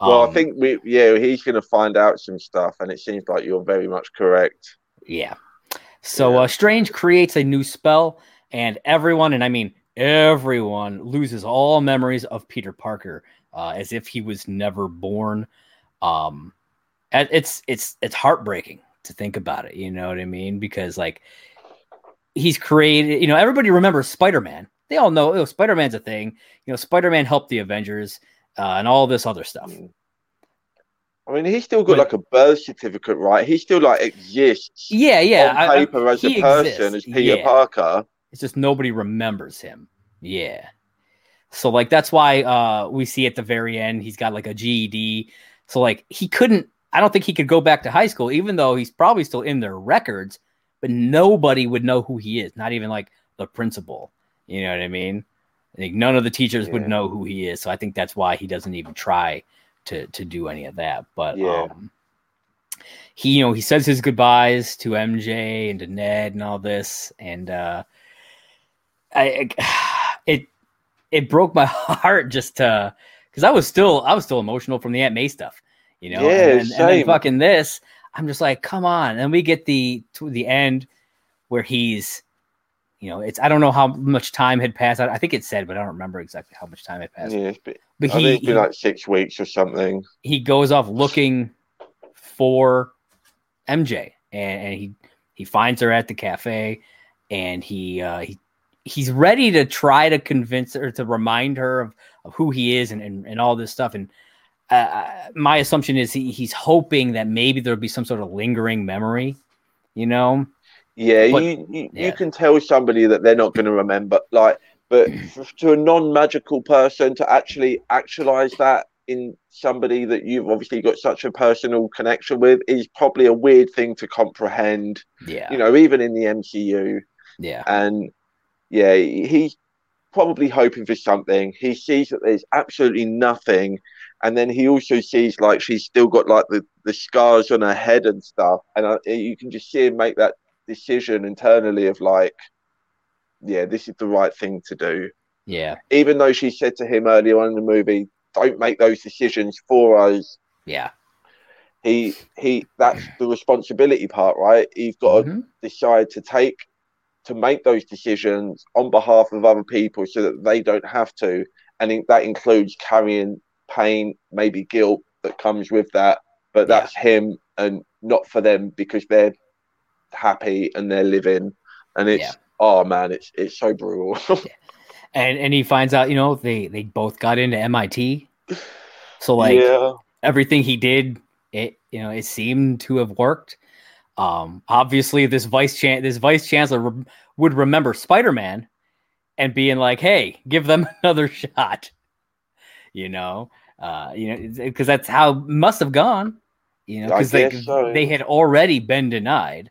Well, I Um, think we. Yeah, he's going to find out some stuff, and it seems like you're very much correct. Yeah. So Yeah. uh, Strange creates a new spell, and everyone, and I mean everyone, loses all memories of Peter Parker, uh, as if he was never born. Um, and it's it's it's heartbreaking to think about it. You know what I mean? Because like he's created, you know, everybody remembers Spider Man. They all know oh, Spider Man's a thing. You know, Spider Man helped the Avengers uh, and all this other stuff. Mm. I mean, he's still got But- like a birth certificate, right? He still like exists Yeah, yeah. I- on I- paper as a person, exists, as Peter yeah. Parker. It's just nobody remembers him. Yeah. So like that's why uh we see at the very end he's got like a GED. So like he couldn't I don't think he could go back to high school even though he's probably still in their records, but nobody would know who he is, not even like the principal. You know what I mean? Like none of the teachers would know who he is. So I think that's why he doesn't even try to to do any of that. But Yeah. um he you know he says his goodbyes to MJ and to Ned and all this and uh I (sighs) it it broke my (laughs) heart just to because I was still I was still emotional from the Aunt May stuff, you know. Yeah, and, then, and then fucking this, I'm just like, come on. And we get the to the end where he's, you know, it's I don't know how much time had passed. I, I think it said, but I don't remember exactly how much time had passed. Yeah, But I think he he, like six weeks or something. he goes off looking for MJ, and, and he he finds her at the cafe, and he uh, he he's ready to try to convince her to remind her of, of who he is and, and, and all this stuff. And uh, my assumption is he, he's hoping that maybe there'll be some sort of lingering memory, you know? Yeah, But- you you, yeah. you can tell somebody that they're not going to remember. Like, but (clears throat) to a non-magical person to actually actualize that in somebody that you've obviously got such a personal connection with is probably a weird thing to comprehend. Yeah, You know, even in the MCU. yeah, and yeah, he's probably hoping for something. He sees that there's absolutely nothing, and then he also sees like she's still got like the, the scars on her head and stuff, and uh, you can just see him make that decision internally of like, yeah, this is the right thing to do. yeah, Even though she said to him earlier on in the movie, "Don't make those decisions for us." yeah. He he, that's the responsibility part, right? He's got to Mhm. decide to take to make those decisions on behalf of other people so that they don't have to and that includes carrying pain maybe guilt that comes with that but Yeah. that's him and not for them because they're happy and they're living and it's Yeah. oh man it's it's so brutal (laughs) And and he finds out, you know, they they both got into MIT. So like yeah everything he did, it you know, it seemed to have worked. Um, obviously, this vice chan- this vice chancellor re- would remember Spider Man and being like, "Hey, give them (laughs) another shot," you know, uh, you know, because that's how it must have gone, you know, because they so. they had already been denied,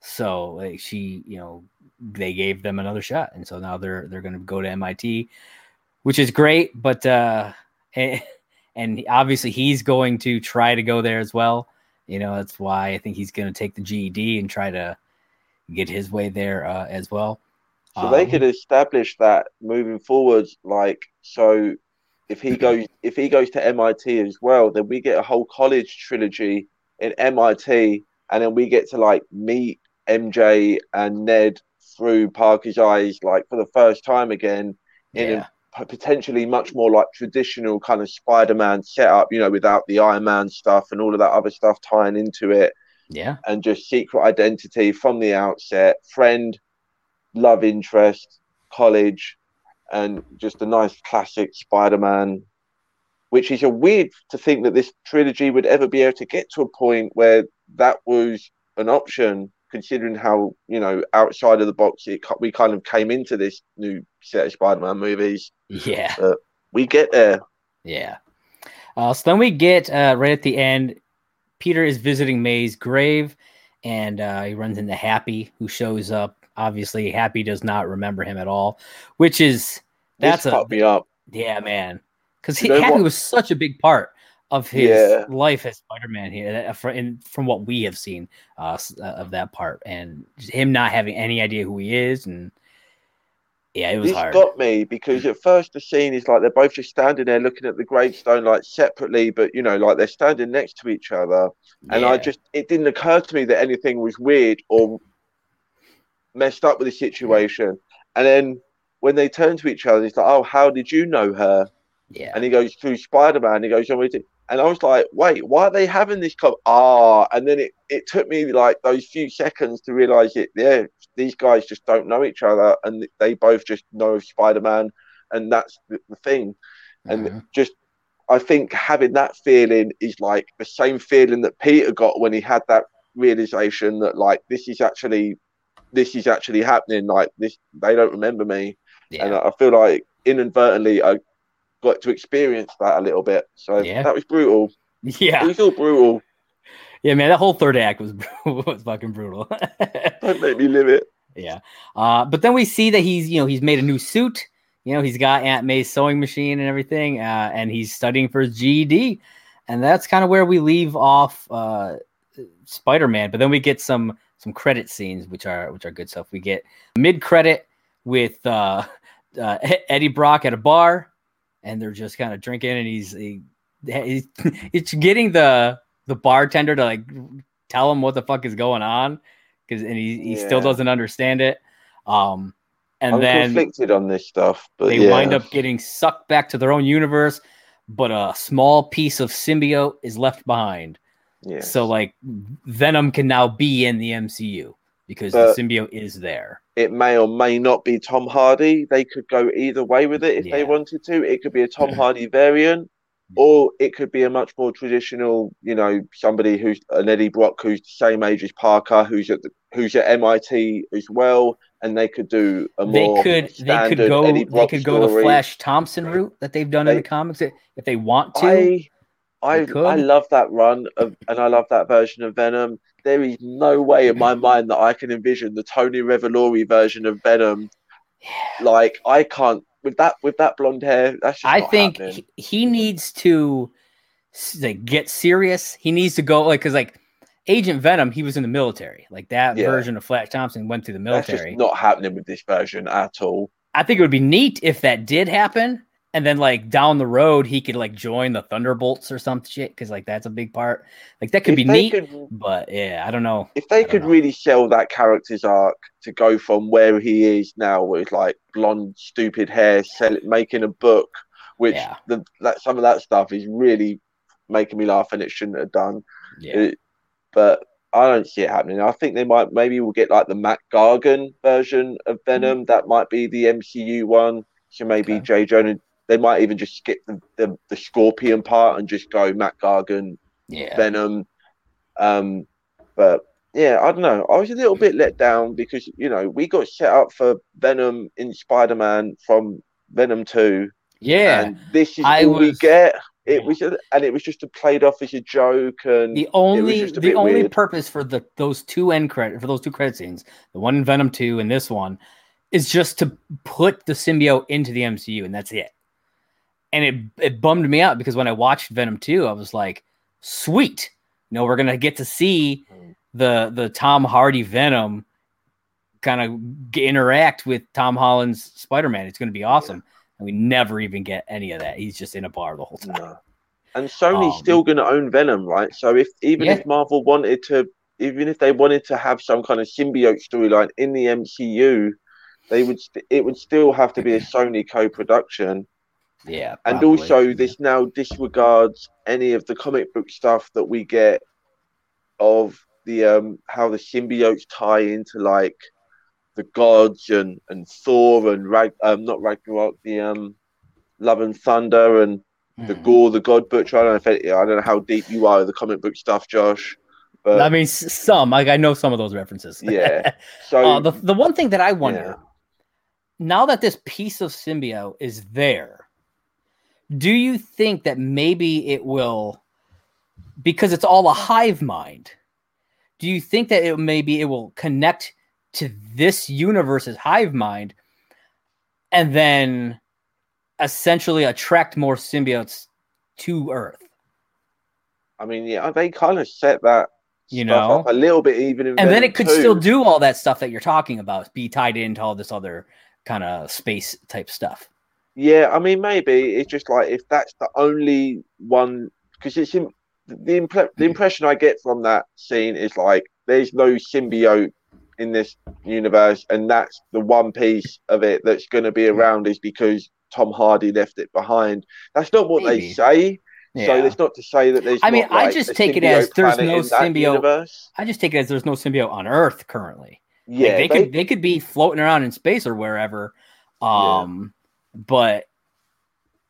so like, she, you know, they gave them another shot, and so now they're they're going to go to MIT, which is great, but uh, and, (laughs) and obviously he's going to try to go there as well. You know, that's why I think he's going to take the GED and try to get his way there uh, as well. so they Um, could establish that moving forward like so if he goes if he goes to MIT as well then we get a whole college trilogy in MIT and then we get to like meet MJ and Ned through Parker's eyes like for the first time again in yeah, potentially much more like traditional kind of Spider-Man setup you know without the Iron Man stuff and all of that other stuff tying into it yeah, and just secret identity from the outset, friend, love interest, college, and just a nice classic Spider-Man. Which is a weird to think that this trilogy would ever be able to get to a point where that was an option, considering how you know outside of the box it, we kind of came into this new set of Spider-Man movies. yeah, We get there. yeah. Uh, so then we get uh, right at the end, Peter is visiting May's grave, and uh, he runs into Happy, who shows up. Obviously, Happy does not remember him at all, which is that's this a me up. Yeah, man. Because You know Happy what- was such a big part of his Yeah. life as Spider-Man here, uh, in, from what we have seen uh, uh, of that part, and him not having any idea who he is, and yeah, it was this hard. got me because at first the scene is like they're both just standing there looking at the gravestone like separately, but you know, like they're standing next to each other. And I just it didn't occur to me that anything was weird or messed up with the situation. And then when they turn to each other, it's like, Oh, how did you know her? yeah, And he goes through Spider Man, he goes, "Oh, we did." And I was like, wait, why are they having this club? Ah, and then it, it took me like those few seconds to realize it. Yeah, these guys just don't know each other, and they both just know Spider Man, and that's the, the thing. And Mhm. just I think having that feeling is like the same feeling that Peter got when he had that realization that like this is actually this is actually happening. Like this, they don't remember me, yeah. and I feel like inadvertently I got to experience that a little bit. So yeah. that was brutal. Yeah, it was all brutal. Yeah, man, that whole third act was (laughs) was fucking brutal. (laughs) don't make me live it. Yeah, uh, but then we see that he's you know he's made a new suit. You know he's got Aunt May's sewing machine and everything, uh, and he's studying for his GED, and that's kind of where we leave off uh, Spider Man. But then we get some some credit scenes, which are which are good stuff. We get mid credit with uh, (laughs) uh, Eddie Brock at a bar, and they're just kind of drinking, and he's he, he's (laughs) it's getting the the bartender to like tell him what the fuck is going on because and he, he yeah. still doesn't understand it. Um, and I'm then conflicted on this stuff, but they yeah. wind up getting sucked back to their own universe, but a small piece of symbiote is left behind. Yeah. So like Venom can now be in the MCU because but the symbiote is there. It may or may not be Tom Hardy. They could go either way with it if yeah. they wanted to. It could be a Tom Hardy variant, or it could be a much more traditional, you know, somebody who's an Eddie Brock who's the same age as Parker, who's at the, who's at MIT as well, and they could do a more they could they could go they could go the Flash Thompson route that they've done they, in the comics if they want to. I, I, I love that run of, and I love that version of Venom. There is no way in my mm-hmm. mind that I can envision the Tony Revolori version of Venom. Yeah. Like I can't with that with that blonde hair. That's I think he, he, needs to like get serious. He needs to go like because like Agent Venom, he was in the military. Like that yeah. version of Flash Thompson went through the military. not happening with this version at all. I think it would be neat if that did happen and then like down the road he could like join the Thunderbolts or some shit because like that's a big part. Like that could if be neat, could, but yeah, I don't know. If they could know. really sell that character's arc to go from where he is now with like blonde, stupid hair, sell, making a book, which yeah. the that some of that stuff is really making me laugh and it shouldn't have done. Yeah. It, but I don't see it happening. I think they might maybe we'll get like the Mac Gargan version of Venom. Mm. That might be the MCU one. So maybe okay. J. Jonah they might even just skip the, the, the Scorpion part and just go Mac Gargan, yeah. Venom. Um, but yeah, I don't know. I was a little bit let down because you know we got set up for Venom in Spider Man from Venom Two. Yeah, and this is I all was, we get. It was, a, and it was just a played off as a joke, and the only the only weird. purpose for the those two end credit for those two credit scenes, the one in Venom Two and this one, is just to put the symbiote into the MCU, and that's it and it it bummed me out because when I watched Venom 2, I was like, sweet. You know, we're gonna get to see the the Tom Hardy Venom kind of interact with Tom Holland's Spider-Man. It's gonna be awesome. Yeah. And we never even get any of that. He's just in a bar the whole time. No. And Sony's um, still gonna own Venom, right? So if even yeah. if Marvel wanted to even if they wanted to have some kind of symbiote storyline in the MCU, they would st- it would still have to be a Sony co-production yeah. And also, this now disregards any of the comic book stuff that we get of the um how the symbiotes tie into like the gods and and Thor and Rag um not Ragnarok the um Love and Thunder and mm. the hmm. Gorr the God Butcher. I don't know if it, I don't know how deep you are with the comic book stuff, Josh. But I mean, some like I know some of those references. Yeah. (laughs) So uh, the the one thing that I wonder yeah. now that this piece of symbiote is there, do you think that maybe it will because it's all a hive mind do you think that it maybe it will connect to this universe's hive mind and then essentially attract more symbiotes to earth? I mean yeah they kind of set that you know? a little bit even and then it could too. still do all that stuff that you're talking about be tied into all this other kind of space type stuff yeah, I mean, maybe it's just like if that's the only one, because it's in, the impre- the impression I get from that scene is like there's no symbiote in this universe, and that's the one piece of it that's going to be around is because Tom Hardy left it behind. That's not what maybe. they say. Yeah. So it's not to say that there's. I mean, not, like, I just take it as there's no symbiote. I just take it as there's no symbiote on Earth currently. Yeah, like they, they, could they could be floating around in space or wherever. Um, but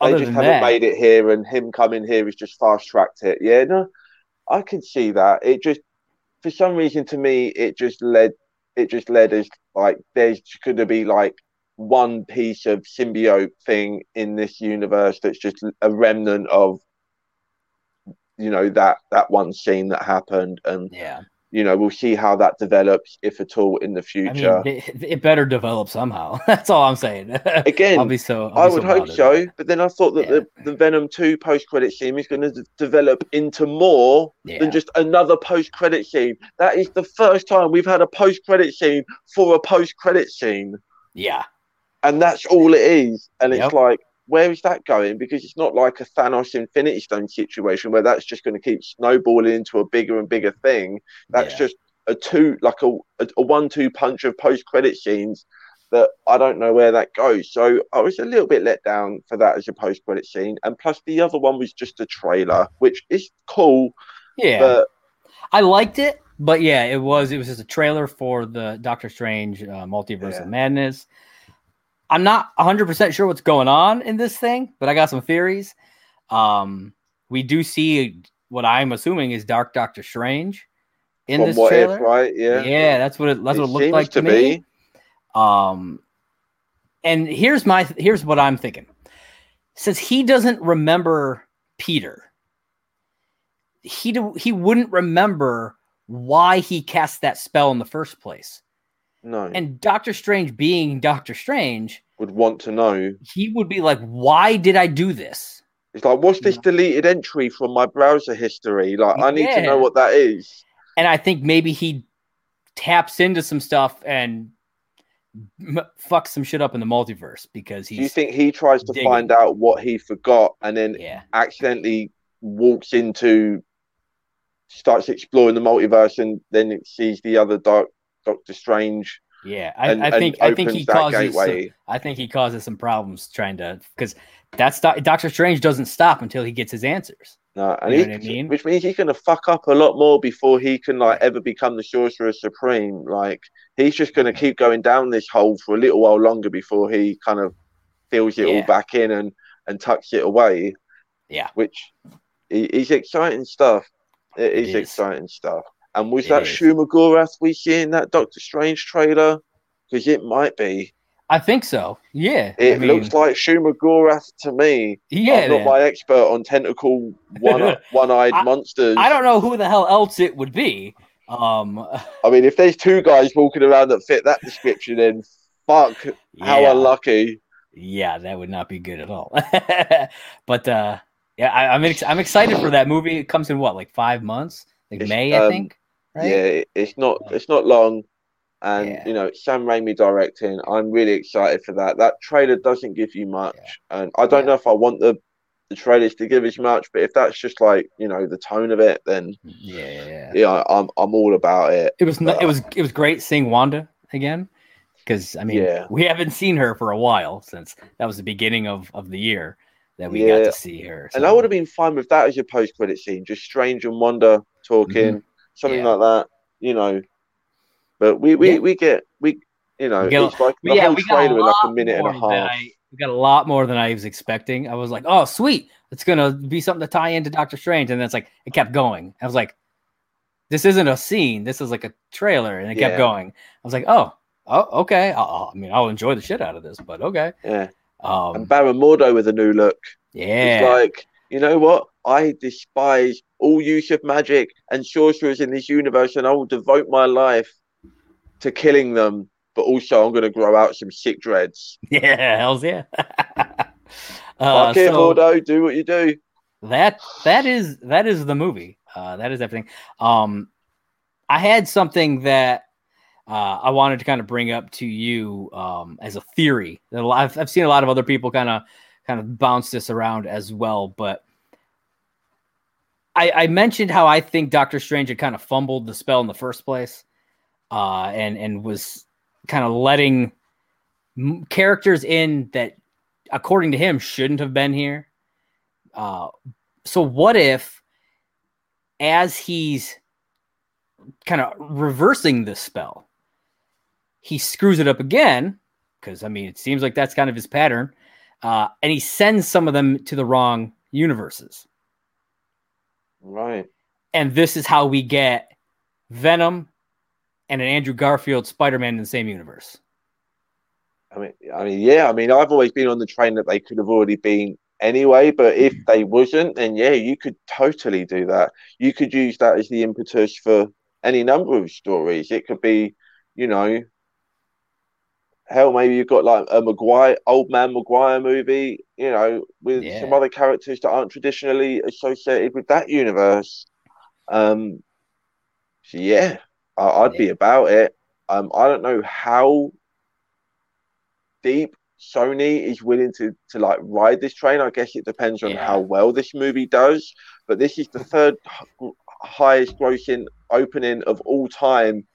they just haven't that- made it here, and him coming here has just fast tracked it. Yeah, no, I can see that. It just, for some reason, to me, it just led, it just led us like there's going to be like one piece of symbiote thing in this universe that's just a remnant of, you know, that that one scene that happened, and Yeah. You know, we'll see how that develops, if at all, in the I future. mean, it, it better develop somehow. (laughs) That's all I'm saying. (laughs) Again, I'll be so. I'll I be would so hope so, that. but then I thought that Yeah. the, the Venom 2 post credit scene is going to d- develop into more Yeah. than just another post credit scene. That is the first time we've had a post credit scene for a post credit scene, Yeah. and that's all it is. And Yep. it's like, where is that going? Because it's not like a Thanos Infinity Stone situation where that's just going to keep snowballing into a bigger and bigger thing. That's Yeah. just a two, like a, a, a one two punch of post credit scenes that I don't know where that goes. So I was a little bit let down for that as a post credit scene. And plus, the other one was just a trailer, which is cool, Yeah. but I liked it, but yeah, it was it was just a trailer for the Doctor Strange uh, Multiverse Yeah. of Madness. I'm not 100% sure what's going on in this thing, but I got some theories. Um we do see what I'm assuming is Dark Doctor Strange in from this what trailer. if, right? Yeah. Yeah, that's what it that's It what it looked like to, me. be. Um, and here's my here's what I'm thinking. Since he doesn't remember Peter, he do, he wouldn't remember why he cast that spell in the first place. No, And Doctor Strange, being Doctor Strange, would want to know. he would be like, "Why did I do this?" It's like, what's this deleted entry from my browser history? Like, I need to know what that is. And I think maybe he taps into some stuff and m- fucks some shit up in the multiverse because Do you think he tries to digging. find out what he forgot and then yeah accidentally walks into, starts exploring the multiverse and then it sees the other Dark Doctor Strange yeah I, and, I think I think he causes some- I think he causes some problems trying to because that's Doctor Strange doesn't stop until he gets his answers. No, and You he, I mean? which means he's going to fuck up a lot more before he can like ever become the Sorcerer Supreme. Like he's just going to keep going down this hole for a little while longer before he kind of fills it all back in and and tucks it away. Yeah. which is exciting stuff. It It is, is. exciting stuff. And was It that is. Shuma Gorath we see in that Doctor Strange trailer? Because it might be. I think so. Yeah, It I mean, looks like Shuma Gorath to me. yeah. I'm not my expert on tentacle (laughs) one one-eyed monsters. I don't know who the hell else it would be. Um, (laughs) I mean, if there's two guys walking around that fit that description, then fuck, how unlucky. yeah, that would not be good at all. (laughs) but uh, yeah, I, I'm ex- I'm excited for that movie. It comes in what like five months, like It's, May, I um, think. Right? Yeah, it's not it's not long, and Yeah. you know Sam Raimi directing. I'm really excited for that. That trailer doesn't give you much, and I don't Yeah. know if I want the the trailers to give as much. But if that's just like you know the tone of it, then yeah, yeah, yeah. yeah, I'm I'm all about it. It was But- it was it was great seeing Wanda again because I mean Yeah. we haven't seen her for a while since that was the beginning of of the year that we Yeah. got to see her. And I would have been fine with that as a post credit scene, just Strange and Wanda talking, mm-hmm. Something. Yeah. like that, you know. But we we, Yeah. we get we you know We get it's like the yeah, whole got a trailer in like a lot minute and a more than half. I- we got a lot more than I was expecting. I was like, oh sweet, it's gonna be something to tie into Doctor Strange, and then it's like it kept going. I was like, this isn't a scene, this is like a trailer, and it kept going. I was like, oh, oh, okay. I'll, I mean, I'll enjoy the shit out of this, but okay. Yeah. Um, And Baron Mordo with a new look. yeah, It's like, you know what? I despise all use of magic and sorcerers in this universe, and I will devote my life to killing them. But also, I'm going to grow out some sick dreads. (laughs) Yeah, hell's yeah. (laughs) uh, Fuck it, so Mordo. Do what you do. that that is that is the movie. Uh, that is everything. Um, I had something that uh, I wanted to kind of bring up to you um, as a theory. That I've, I've seen a lot of other people kind of kind of bounce this around as well, but I, I mentioned how I think Doctor Strange had kind of fumbled the spell in the first place, uh, and and was kind of letting characters in that, according to him, shouldn't have been here. Uh, so what if, as he's kind of reversing this spell, he screws it up again? Because I mean, it seems like that's kind of his pattern. uh, and he sends some of them to the wrong universes. Right. And this is how we get Venom and an Andrew Garfield Spider-Man in the same universe. I mean, I mean, yeah. I mean, I've always been on the train that they could have already been anyway. But if they wasn't, then yeah, you could totally do that. You could use that as the impetus for any number of stories. It could be, you know, hell, maybe you've got like a Maguire, old man Maguire movie, you know, with yeah. some other characters that aren't traditionally associated with that universe. Um, so yeah, I, would yeah. be about it. Um, I don't know how deep Sony is willing to to like ride this train. I guess it depends on yeah. how well this movie does. But this is the third highest grossing opening of all time.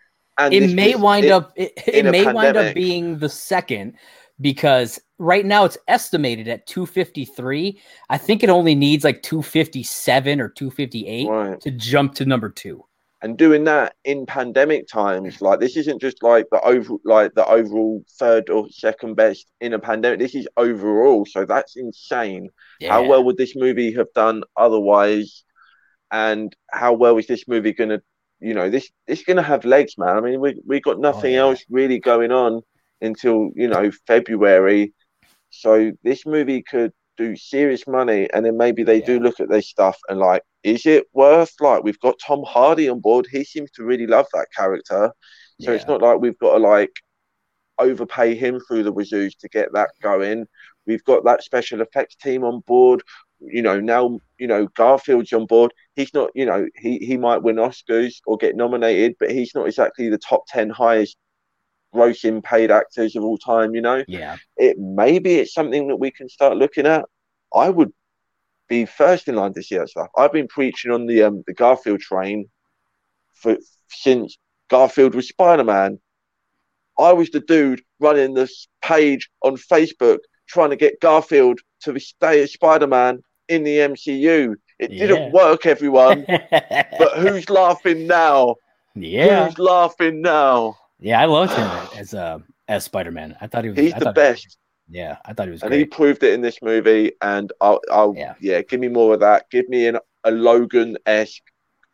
And it may wind in, up it, it may wind up being the second because right now it's estimated at 253. I think it only needs like 257 or 258 right. to jump to number two and doing that in pandemic times like this isn't just like the over like the overall third or second best in a pandemic this is overall so that's insane yeah. how well would this movie have done otherwise and how well is this movie gonna you know this it's gonna have legs man i mean we we got oh, nothing oh, yeah. else really going on until you know february so this movie could do serious money and then maybe they yeah. do look at their stuff and like is it worth like we've got Tom Hardy on board? He seems to really love that character. So yeah. it's not like we've got to like overpay him through the wazoos to get that going. We've got that special effects team on board. You know, now, you know, Garfield's on board. He's not, you know, he, he might win Oscars or get nominated, but he's not exactly the top 10 highest grossing paid actors of all time, you know? Yeah. It maybe it's something that we can start looking at. I would be first in line to see that stuff. I've been preaching on the um, the Garfield train for since Garfield was Spider Man. I was the dude running this page on Facebook trying to get Garfield to stay as Spider Man in the MCU. It yeah. didn't work, everyone. (laughs) but who's laughing now? Yeah, who's laughing now? Yeah, I loved him as uh, as Spider Man. I thought he was. He's I the best. Yeah, I thought he was, and great. he proved it in this movie. And I'll, I'll yeah. yeah, give me more of that. Give me an, a Logan esque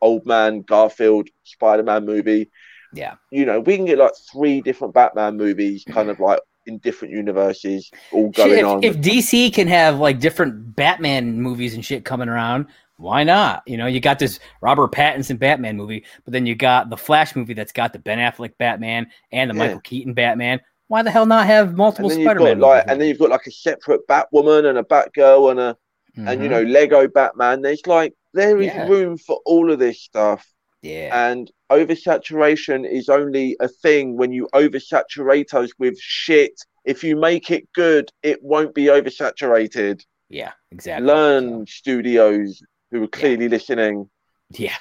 old man Garfield Spider Man movie. Yeah, you know, we can get like three different Batman movies, kind of like in different universes, all going shit, if, on. If DC can have like different Batman movies and shit coming around, why not? You know, you got this Robert Pattinson Batman movie, but then you got the Flash movie that's got the Ben Affleck Batman and the yeah. Michael Keaton Batman. Why the hell not have multiple Spider-Man? Like, and then you've got like a separate Batwoman and a Batgirl and a mm-hmm. and you know mm-hmm. Lego Batman. There's like there is yeah. room for all of this stuff. Yeah. And oversaturation is only a thing when you oversaturate us with shit. If you make it good, it won't be oversaturated. Yeah, exactly. Learn studios who are clearly yeah. listening. Yeah.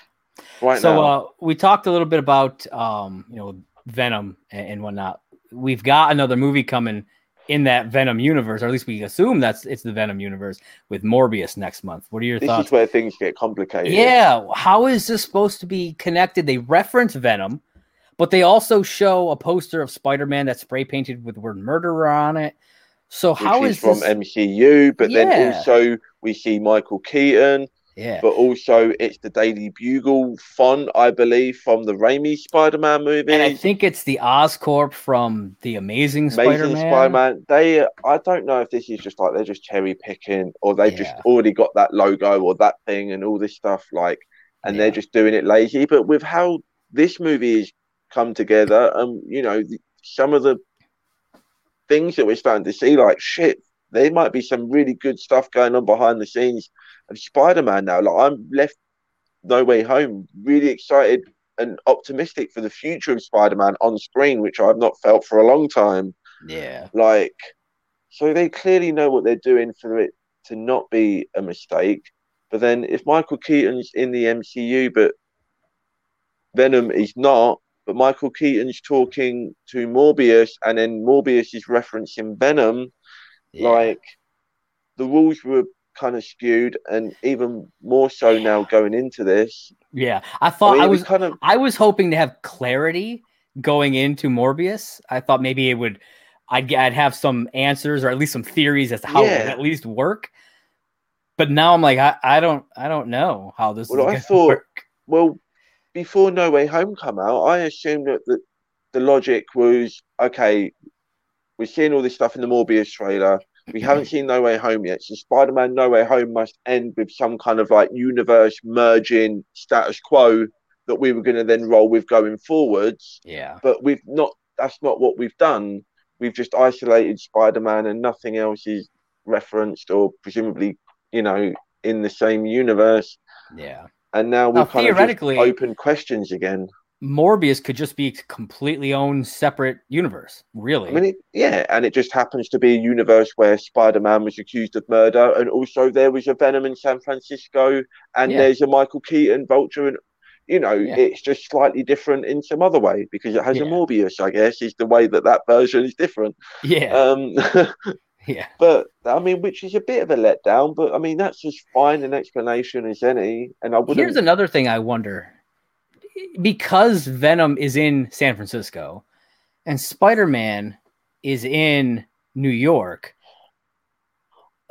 Right so, now. uh, we talked a little bit about um, you know, Venom and, and whatnot we've got another movie coming in that Venom universe, or at least we assume that's it's the Venom universe with Morbius next month. What are your this thoughts? This is where things get complicated. Yeah, how is this supposed to be connected? They reference Venom, but they also show a poster of Spider-Man that's spray painted with the word murderer on it. So how Which is, is from this... MCU? But yeah. then also we see Michael Keaton. Yeah. But also, it's the Daily Bugle font, I believe, from the Raimi Spider-Man movie. And I think it's the Oscorp from the Amazing, Amazing Spider-Man. Spider-Man. They, I don't know if this is just like they're just cherry picking, or they yeah. just already got that logo or that thing and all this stuff, like, and yeah. they're just doing it lazy. But with how this movie has come together, and um, you know, some of the things that we're starting to see, like shit, there might be some really good stuff going on behind the scenes of Spider Man now. Like I'm left no way home, really excited and optimistic for the future of Spider Man on screen, which I've not felt for a long time. Yeah. Like, so they clearly know what they're doing for it to not be a mistake. But then if Michael Keaton's in the MCU, but Venom is not, but Michael Keaton's talking to Morbius, and then Morbius is referencing Venom, yeah. like the rules were kind of skewed, and even more so now going into this. Yeah, I thought I, mean, I was kind of I was hoping to have clarity going into Morbius. I thought maybe it would I'd I'd have some answers or at least some theories as to how it would at least work. But now I'm like, I, I don't I don't know how this Well, is I thought- work. Well, before No Way Home come out, I assumed that the, the logic was okay. We're seeing all this stuff in the Morbius trailer. We haven't seen No Way Home yet, so Spider-Man No Way Home must end with some kind of like universe merging status quo that we were going to then roll with going forwards. Yeah. But we've not. That's not what we've done. We've just isolated Spider-Man, and nothing else is referenced or presumably, you know, in the same universe. Yeah. And now Now, we've kind of open questions again. Morbius could just be a completely own separate universe, really. I mean, it, yeah, and it just happens to be a universe where Spider-Man was accused of murder, and also there was a Venom in San Francisco, and Yeah. there's a Michael Keaton Vulture, and you know, Yeah. it's just slightly different in some other way because it has a Morbius, I guess, is the way that that version is different. yeah. Um, (laughs) yeah. but I mean, which is a bit of a letdown, but I mean, that's as fine an explanation as any, and I wouldn't. Here's another thing I wonder. Because Venom is in San Francisco and Spider-Man is in New York,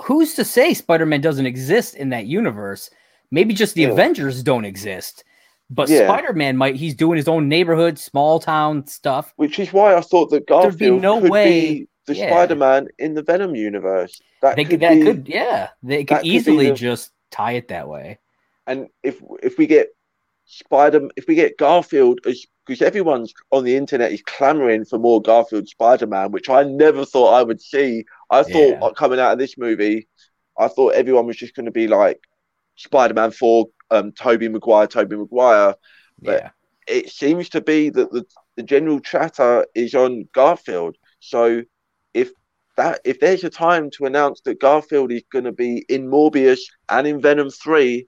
who's to say Spider-Man doesn't exist in that universe? Maybe just the Yeah. Avengers don't exist. But Yeah. Spider-Man might he's doing his own neighborhood, small town stuff. Which is why I thought that There'd be no could way- be the yeah. Spider-Man in the Venom universe. That They could could that be, could yeah, they could could easily the- just tie it that way. and if if we get Spider, if we get Garfield, because everyone's on the internet is clamoring for more Garfield Spider-Man, which I never thought I would see. I thought Yeah. uh, coming out of this movie, I thought everyone was just going to be like Spider-Man Four, um, Tobey Maguire, Tobey Maguire. But- Yeah. it seems to be that the, the general chatter is on Garfield. So if that if there's a time to announce that Garfield is going to be in Morbius and in Venom 3,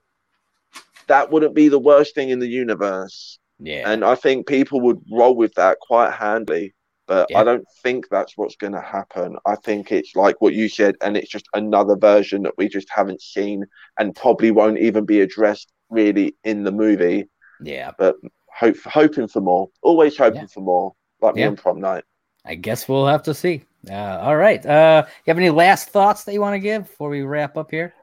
that wouldn't be the worst thing in the universe. Yeah. And I think people would roll with that quite handily. But Yeah. I don't think that's what's going to happen. I think it's like what you said, and it's just another version that we just haven't seen and probably won't even be addressed really in the movie yeah. But hope hoping for more. Always hoping Yeah. for more. Like me Yeah. on prom night. I guess we'll have to see. Uh, all right. Uh, you have any last thoughts that you want to give before we wrap up here?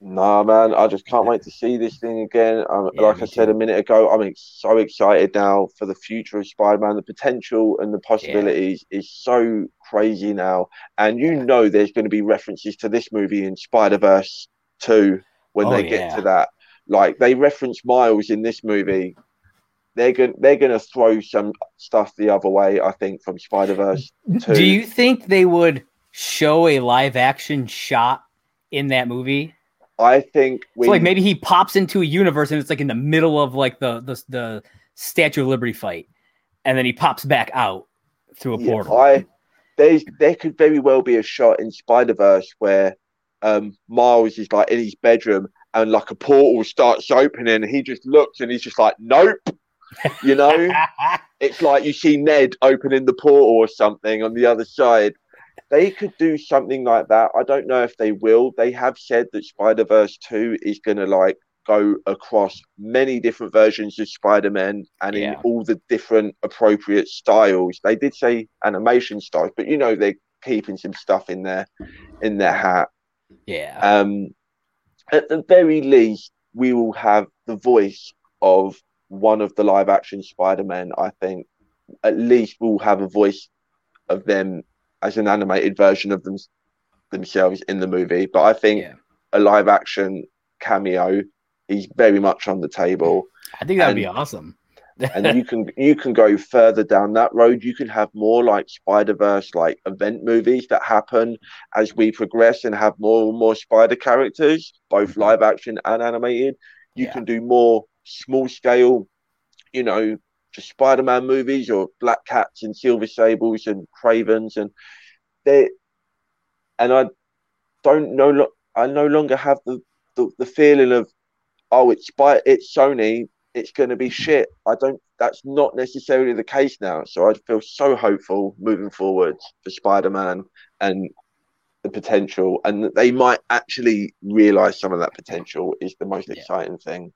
Nah, man, I just can't wait to see this thing again. Um, Yeah, like I said too. a minute ago, I'm so excited now for the future of Spider-Man. The potential and the possibilities is so crazy now, and you know there's going to be references to this movie in Spider-Verse 2 when Oh, they yeah. get to that. Like they reference Miles in this movie. They're going they're going to throw some stuff the other way, I think, from Spider-Verse. Two. Do you think they would show a live action shot in that movie? I think we So like maybe he pops into a universe and it's like in the middle of like the the, the Statue of Liberty fight, and then he pops back out through a Yeah, portal. I there's there could very well be a shot in Spider Verse where um Miles is like in his bedroom and like a portal starts opening and he just looks and he's just like nope you know? (laughs) It's like you see Ned opening the portal or something on the other side they could do something like that I don't know if they will they have said that Spider Verse 2 is going to like go across many different versions of Spider-Man and in all the different appropriate styles. They did say animation styles, but you know they're keeping some stuff in there in their hat. yeah. Um, at the very least, we will have the voice of one of the live action Spider-Man. I think at least we'll have a voice of them as an animated version of them themselves in the movie. But I think yeah. a live action cameo is very much on the table I think that would be awesome. and (laughs) you can you can go further down that road you can have more like spider-verse like event movies that happen as we progress and have more and more spider characters both Mhm. live action and animated you Yeah. can do more small scale you know spider-man movies or black cats and silver sables and Kravens and they and i don't know lo- i no longer have the the, the feeling of oh it's by it's sony it's going to be shit. I don't. That's not necessarily the case now. So I feel so hopeful moving forward for Spider-Man and the potential, and that they might actually realize some of that potential is the most Yeah. exciting thing.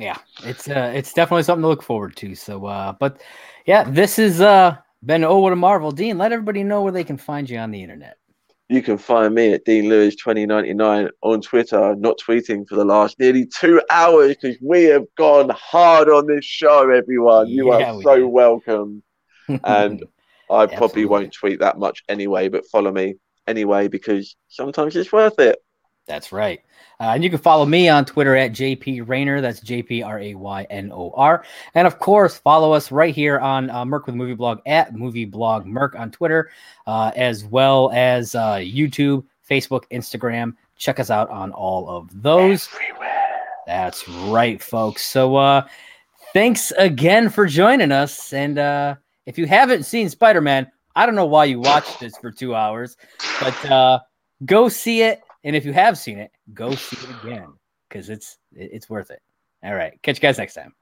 Yeah it's uh it's definitely something to look forward to so uh but yeah this is uh Ben Oh What a Marvel. Dean, let everybody know where they can find you on the internet. You can find me at Dean Lewis 2099 on Twitter. not tweeting for the last nearly two hours because we have gone hard on this show, everyone. You yeah, are so did. welcome. (laughs) And I probably won't tweet that much anyway, but follow me anyway because sometimes it's worth it. That's right. Uh, and you can follow me on Twitter at JP Raynor. That's J P R A Y N O R. And of course, follow us right here on uh, Merc with Movie Blog at Movie Blog Merc on Twitter, uh, as well as uh, YouTube, Facebook, Instagram. Check us out on all of those. Everywhere. That's right, folks. So uh, thanks again for joining us. And uh, if you haven't seen Spider Man, I don't know why you watched this for two hours, but uh, go see it and if you have seen it, go see it again because it's it's worth it. All right. Catch you guys next time.